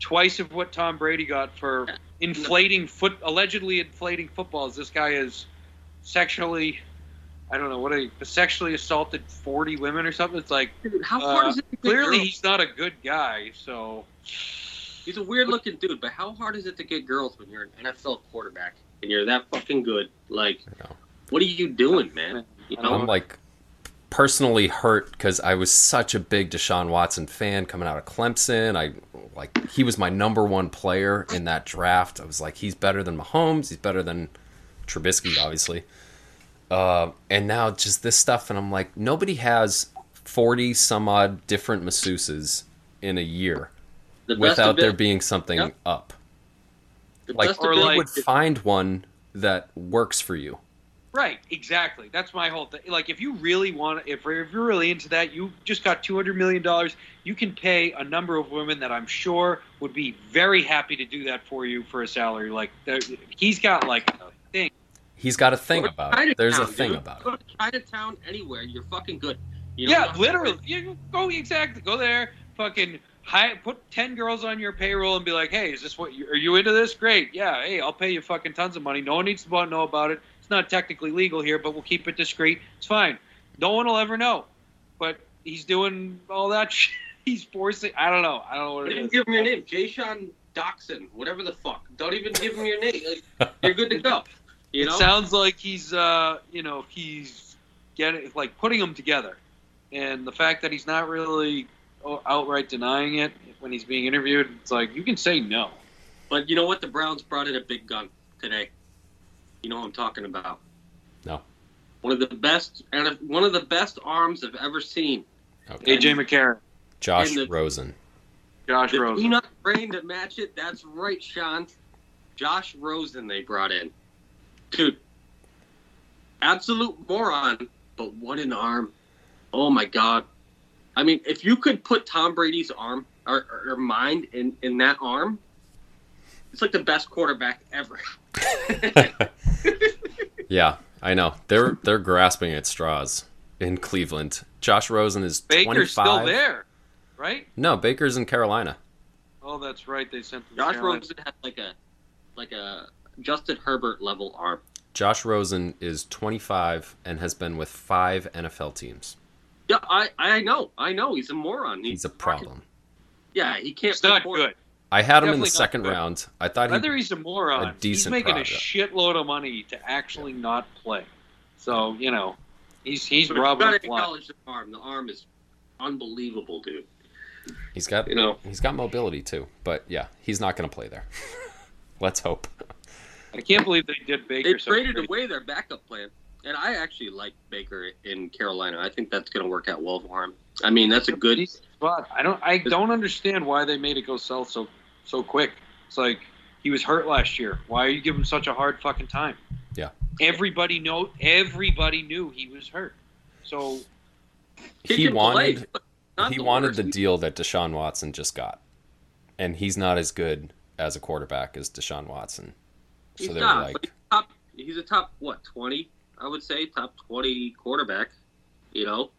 twice of what Tom Brady got for inflating foot, allegedly inflating footballs. This guy is sexually, I don't know what he sexually assaulted forty women or something. It's like Dude, how hard uh, is it to get clearly girls? he's not a good guy. So He's a weird looking dude, but how hard is it to get girls when you're an NFL quarterback and you're that fucking good? Like, what are you doing, man? You I know, I'm like personally hurt because I was such a big Deshaun Watson fan coming out of Clemson. I like he was my number one player in that draft. I was like, he's better than Mahomes. He's better than Trubisky, obviously. Uh, and now just this stuff, and I'm like, nobody has forty some odd different masseuses in a year the without there being something Yep. up. the Like, or of it who like- would find one that works for you? Right, exactly. That's my whole thing. Like, if you really want, if, if you're really into that, you just got two hundred million dollars. You can pay a number of women that I'm sure would be very happy to do that for you for a salary. Like, he's got like a. He's got a thing Go to about it. There's a thing dude. about Go it. to Chinatown anywhere, you're fucking good. You don't yeah, literally. You go exactly. Go there, fucking. Hi, put ten girls on your payroll and be like, "Hey, is this what? You, are you into this? Great, yeah. Hey, I'll pay you fucking tons of money. No one needs to know about it. It's not technically legal here, but we'll keep it discreet. It's fine. No one will ever know. But he's doing all that. Shit. He's forcing. I don't know. I don't know what Don't is. give him your name, Jay Sean Doxson, whatever the fuck. Don't even give him your name. Like, you're good to go. You It sounds like he's, uh, you know, he's getting like putting them together, and the fact that he's not really oh, outright denying it when he's being interviewed, it's like you can say no. but you know what? The Browns brought in a big gun today. You know what I'm talking about? No. One of the best and one of the best arms I've ever seen. Okay. AJ McCarron, Josh the- Rosen. Josh The Rosen. peanut brain to match it. That's right, Sean. Josh Rosen they brought in. Dude, absolute moron, but what an arm. Oh my god. I mean, if you could put Tom Brady's arm or, or, or mind in, in that arm, it's like the best quarterback ever. Yeah, I know. They're they're grasping at straws in Cleveland. Josh Rosen is Baker's 25. still there, right? No, Baker's in Carolina. Oh, that's right. They sent him Josh Carolina. Rosen had like a like a Justin Herbert level arm. Josh Rosen is 25 and has been with five NFL teams. Yeah, I, I know, I know. He's a moron. He's a fucking- problem. Yeah, he can't. It's not good. I had him in the second good. round. I thought he Whether he's a moron, a decent he's making product. a shitload of money to actually not play. So you know, he's he's But you robbing gotta the blind. acknowledge the arm. The arm is unbelievable, dude. he's got You know. he's got mobility too. But yeah, he's not going to play there. Let's hope. I can't believe they did Baker. They so traded great. away their backup plan, and I actually like Baker in Carolina. I think that's going to work out well for him. I mean, that's a good. But I don't I don't understand why they made it go south so so quick. It's like he was hurt last year. Why are you giving him such a hard fucking time? Yeah. Everybody know everybody knew he was hurt. So He can wanted play, he the wanted worst. the deal that Deshaun Watson just got, and he's not as good as a quarterback as Deshaun Watson. So He's they not. like, he's top. He's a top what twenty? I would say top twenty quarterback. You know,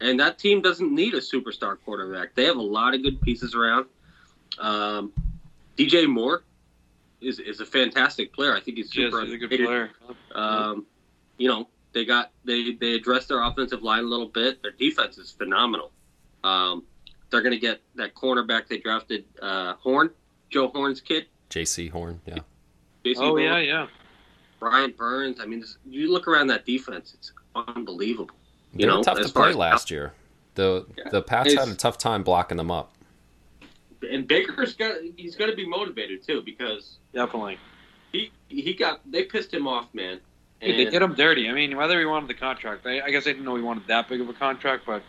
and that team doesn't need a superstar quarterback. They have a lot of good pieces around. Um, DJ Moore is is a fantastic player. I think he's super. yes, super he's a good player. Um, you know, they got they they addressed their offensive line a little bit. Their defense is phenomenal. Um, they're going to get that cornerback they drafted, uh, Horn, Joe Horn's kid. Jaycee Horn. Yeah, Jaycee Oh Horn, yeah, yeah. Brian Burns. I mean, this, you look around that defense; it's unbelievable. they You were know, tough to play as- last year. The Yeah. the Pats It's- had a tough time blocking them up. And Baker's got he's going to be motivated too because Definitely. he he got they pissed him off, man. Hey, they did him dirty. I mean, whether he wanted the contract, I, I guess I didn't know he wanted that big of a contract, but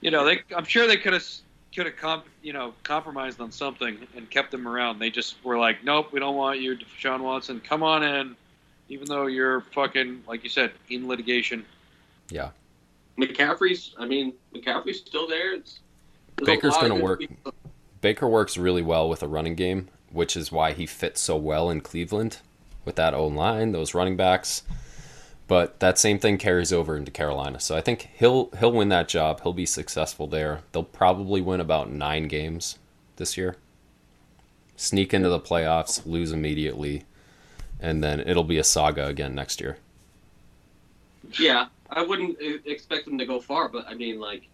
you know, they I'm sure they could have could have comp, you know, compromised on something and kept him around. They just were like, nope, we don't want you, Sean Watson. Come on in, even though you're fucking, like you said, in litigation. Yeah. McCaffrey's. I mean, McCaffrey's still there. It's, Baker's gonna work. people. Baker works really well with a running game, which is why he fits so well in Cleveland with that O line, those running backs. But that same thing carries over into Carolina. So I think he'll he'll win that job. He'll be successful there. They'll probably win about nine games this year. Sneak into the playoffs, lose immediately, and then it'll be a saga again next year. Yeah, I wouldn't expect them to go far, but I mean, like,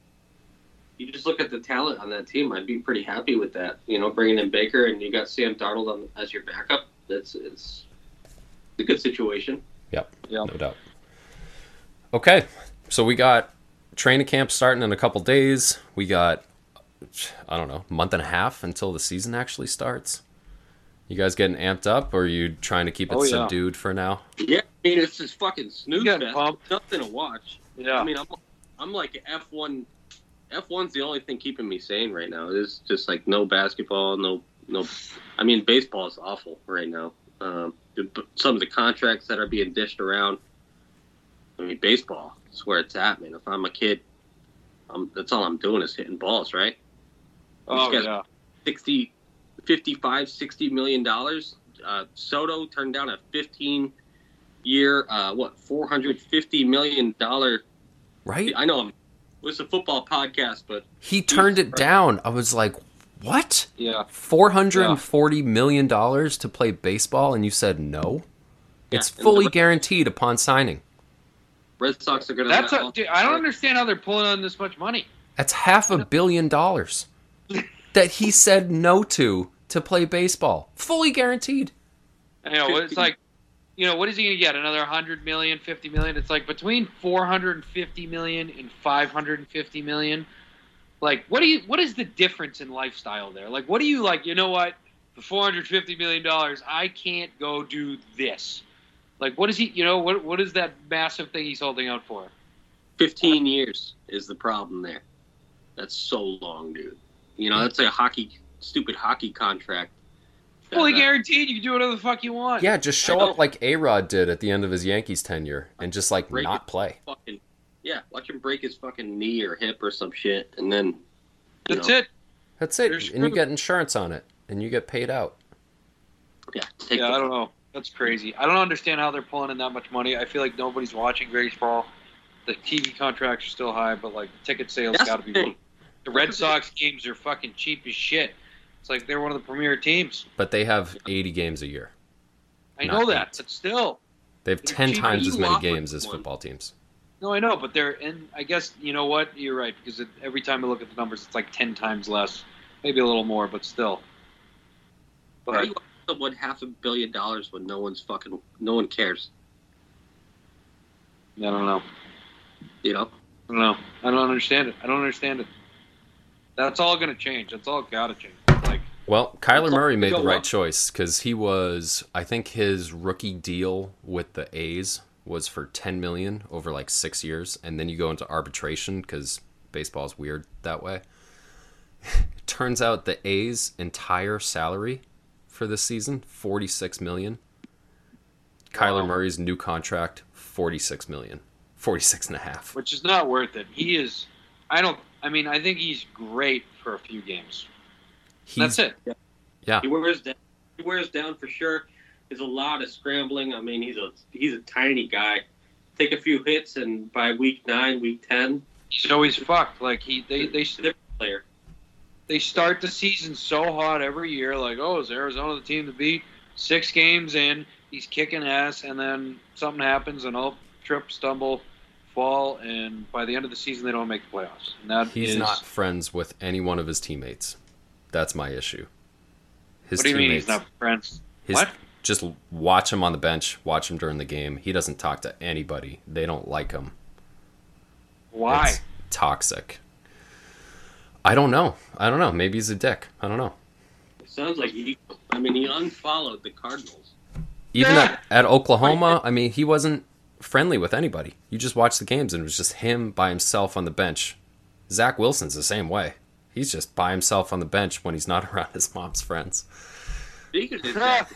you just look at the talent on that team. I'd be pretty happy with that. You know, bringing in Baker and you got Sam Darnold on, as your backup. That's it's a good situation. Yep. Yep. No doubt. Okay. So we got training camp starting in a couple days. We got I don't know, month and a half until the season actually starts. You guys getting amped up or are you trying to keep it Oh, yeah. subdued for now? Yeah, I mean, it's just fucking snooze fest. Nothing to watch. Yeah. I mean, I'm I'm like F one. F one's the only thing keeping me sane right now. It's just like no basketball, no no. I mean, baseball is awful right now. Um, some of the contracts that are being dished around. I mean, baseball is where it's at, man. If I'm a kid, I'm, that's all I'm doing is hitting balls, right? oh, These guys- yeah. 60, 55, 60 million dollars. Uh, Soto turned down a 15 year, uh, what, 450 million dollar. Right? I know I'm, it was a football podcast, but He turned it down. I was like, "What? Yeah. 440 million dollars to play baseball and you said no?" Yeah, It's and the fully guaranteed upon signing. Red Sox are going to. That's a, dude, I don't understand how they're pulling on this much money. That's half a billion dollars that he said no to to play baseball. Fully guaranteed. You know, it's like, you know, what is he going to get? Another 100 million, 50 million? It's like between 450 million and 550 million. Like, what do you? What is the difference in lifestyle there? Like, what do you like? You know what? For 450 million dollars, I can't go do this. Like, what is he? You know, what what is that massive thing he's holding out for? 15 years is the problem there. That's so long, dude. You know, that's a hockey, stupid hockey contract. Fully uh, guaranteed, you can do whatever the fuck you want. Yeah, just show up like A Rod did at the end of his Yankees tenure and just like Break not play. Fucking, yeah, watch him break his fucking knee or hip or some shit, and then. that's know, it. That's it. You're And you get insurance on it and you get paid out. Yeah, take Yeah, the I don't know. That's crazy. I don't understand how they're pulling in that much money. I feel like nobody's watching baseball. The TV contracts are still high, but like ticket sales got to be. thing. The Red Sox games are fucking cheap as shit. It's like they're one of the premier teams. But they have 80 games a year. I Not know that, eight. but still. They have 10 times as many games as football teams. No, I know, but they're and I guess you know what? You're right because it, every time I look at the numbers, it's like ten times less, maybe a little more, but still. But you offer someone half a billion dollars when no one's fucking, no one cares? I don't know. You know, I don't know. I don't understand it. I don't understand it. That's all going to change. That's all got to change. Like, Well, Kyler Well, Murray made the right up. choice because he was, I think his rookie deal with the A's was for 10 million over like six years. And then you go into arbitration because baseball's weird that way. it turns out the A's entire salary for this season, 46 million. Kyler Murray's new contract, 46 million. 46 and a half. which is not worth it. He is. I don't. I mean, I think he's great for a few games. He's, That's it. Yeah. he wears down. He wears down for sure. There's a lot of scrambling. I mean, he's a he's a tiny guy. Take a few hits, and by week nine, week ten, He's always fucked. Like he, they, they, he's a player. They start the season so hot every year. Like, oh, is Arizona the team to beat? Six games in, he's kicking ass, and then something happens, and I'll trip, stumble, fall, and by the end of the season, they don't make the playoffs. And that He's is- not friends with any one of his teammates. That's my issue. His What do you mean he's not friends? His, What? Just watch him on the bench. Watch him during the game. He doesn't talk to anybody. They don't like him. Why? It's toxic. I don't know. I don't know. Maybe he's a dick. I don't know. It sounds like he. I mean, he unfollowed the Cardinals. Even at, at Oklahoma, I mean, he wasn't friendly with anybody. You just watch the games and it was just him by himself on the bench. Zach Wilson's the same way. He's just by himself on the bench when he's not around his mom's friends. Speaking of that,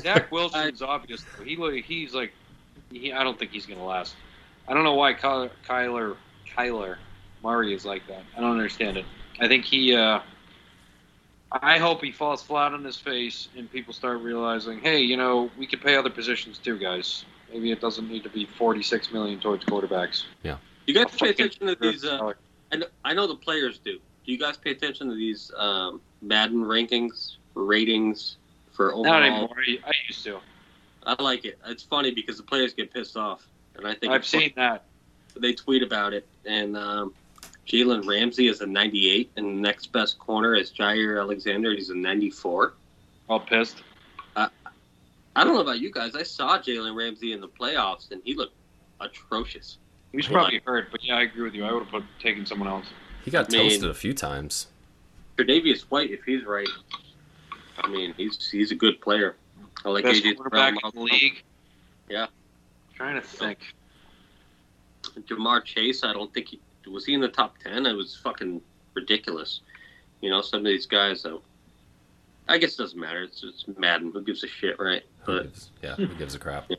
Zach Wilson's obvious. though. He he's like, he, I don't think he's gonna last. I don't know why Kyler Kyler, Kyler Murray is like that. I don't understand it. I think he. uh I hope he falls flat on his face and people start realizing, hey, you know, we could pay other positions too, guys. Maybe it doesn't need to be forty-six million towards quarterbacks. Yeah. You guys pay attention to these. Uh, I know, I know the players do. Do you guys pay attention to these um, Madden rankings, ratings for overall? Not anymore. I I used to. I like it. It's funny because the players get pissed off, and I think I've it's seen that. they tweet about it. And um, Jalen Ramsey is a 98, and the next best corner is Jaire Alexander. He's a 94. All pissed. I don't know about you guys. I saw Jalen Ramsey in the playoffs, and he looked atrocious. He was Yeah. probably hurt, but yeah, I agree with you. I would have put taken someone else. He got I mean- toasted a few times. Tre'Davious White, if he's right, I mean, he's he's a good player. I like Best AJ quarterback in the league. Yeah. trying to think. Ja'Marr Chase, I don't think he was he in the top ten. It was fucking ridiculous. You know, some of these guys. Though, I guess it doesn't matter. It's it's Madden. Who gives a shit, right? Who But gives, yeah, who gives a crap?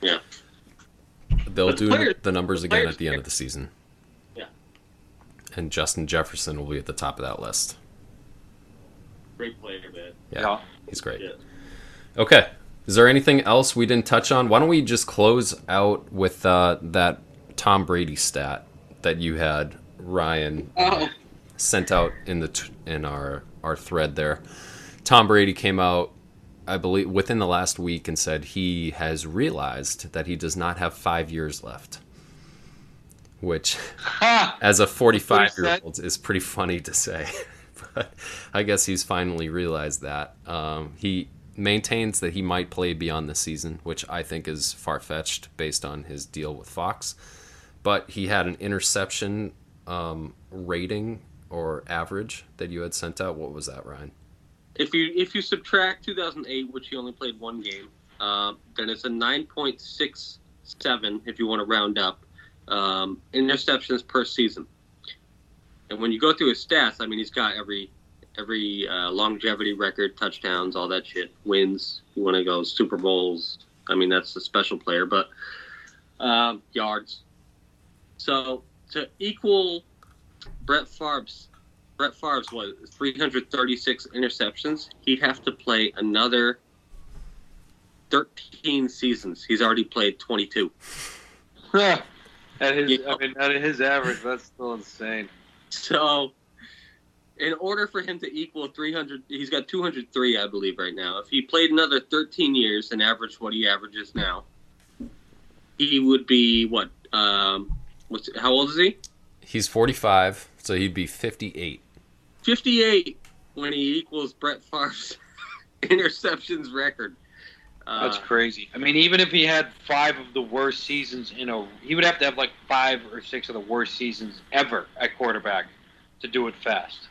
Yeah. They'll But do players- the numbers again players at the end care. of the season. Yeah. And Justin Jefferson will be at the top of that list. great player, man. Yeah, he's great. Yeah. Okay. Is there anything else we didn't touch on? Why don't we just close out with uh, that Tom Brady stat that you had, Ryan, Oh, sent out in the t- in our our thread there. Tom Brady came out, I believe, within the last week and said he has realized that he does not have five years left, which, Ha! as a 45 year old, is pretty funny to say. but I guess he's finally realized that. Um, he maintains that he might play beyond the season, which I think is far fetched based on his deal with Fox. But he had an interception um, rating or average that you had sent out. What was that, Ryan? if you if you subtract 2008, which he only played one game, uh, then it's a 9.67 if you want to round up um, interceptions per season. And when you go through his stats, I mean, he's got every every uh, longevity record, touchdowns, all that shit, wins. You want to go Super Bowls? I mean, that's a special player, but um, yards. So to equal Brett Favre's Brett Favre's what 336 interceptions. He'd have to play another 13 seasons. He's already played 22. at his, Yeah. I mean, at his average, that's still insane. So, in order for him to equal 300, he's got 203, I believe, right now. If he played another 13 years and averaged what he averages now, he would be what? Um, what's how old is he? He's 45, so he'd be 58. 58 when he equals Brett Favre's interceptions record. Uh, That's crazy. I mean, even if he had five of the worst seasons in a, he would have to have like five or six of the worst seasons ever at quarterback to do it fast.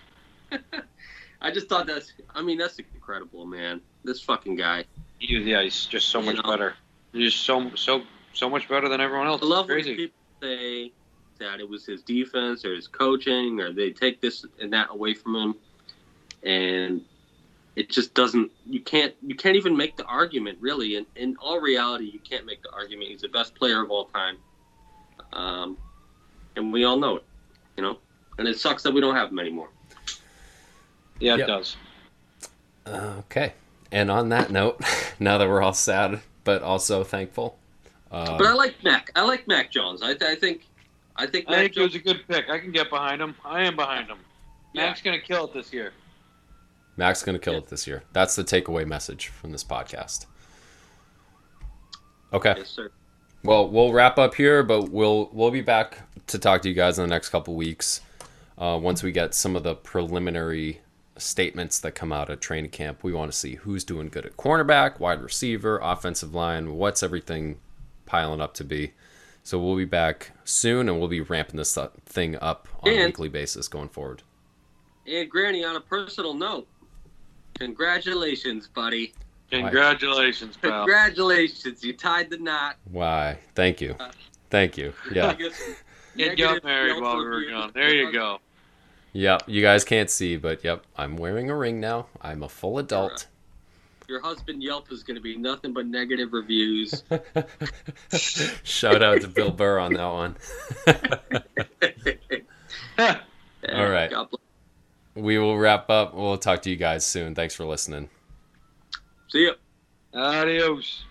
I just thought that's. I mean, that's incredible, man. This fucking guy. He, yeah, he's just so You much know. better. He's just so so so much better than everyone else. I love It's when crazy. people say that it was his defense or his coaching or they take this and that away from him, and it just doesn't. You can't. You can't even make the argument, really. In in all reality, you can't make the argument. He's the best player of all time, um, and we all know it. You know, and it sucks that we don't have him anymore. Yeah, it Yep. does. Okay. And on that note, now that we're all sad but also thankful, uh, But I like Mac. I like Mac Jones. I, I think. I think I Mac Jones, it was a good pick. I can get behind him. I am behind him. Yeah. Mac's gonna kill it this year. Mac's going to kill it this year. That's the takeaway message from this podcast. Okay. Yes, sir. Well, we'll wrap up here, but we'll we'll be back to talk to you guys in the next couple weeks. Uh, once we get some of the preliminary statements that come out of training camp, we want to see who's doing good at cornerback, wide receiver, offensive line, what's everything piling up to be. So we'll be back soon, and we'll be ramping this thing up on a weekly basis going forward. And Granny, on a personal note, congratulations, buddy. Congratulations, pal. Congratulations, you tied the knot. Why? Thank you, uh, thank you. Yeah. I Get negative got married while we were reviews. gone. There you go. Yep, you guys can't see, but yep, I'm wearing a ring now. I'm a full adult. Your husband Yelp is going to be nothing but negative reviews. Shout out to Bill Burr on that one. All right. We will wrap up. We'll talk to you guys soon. Thanks for listening. See ya. Adios.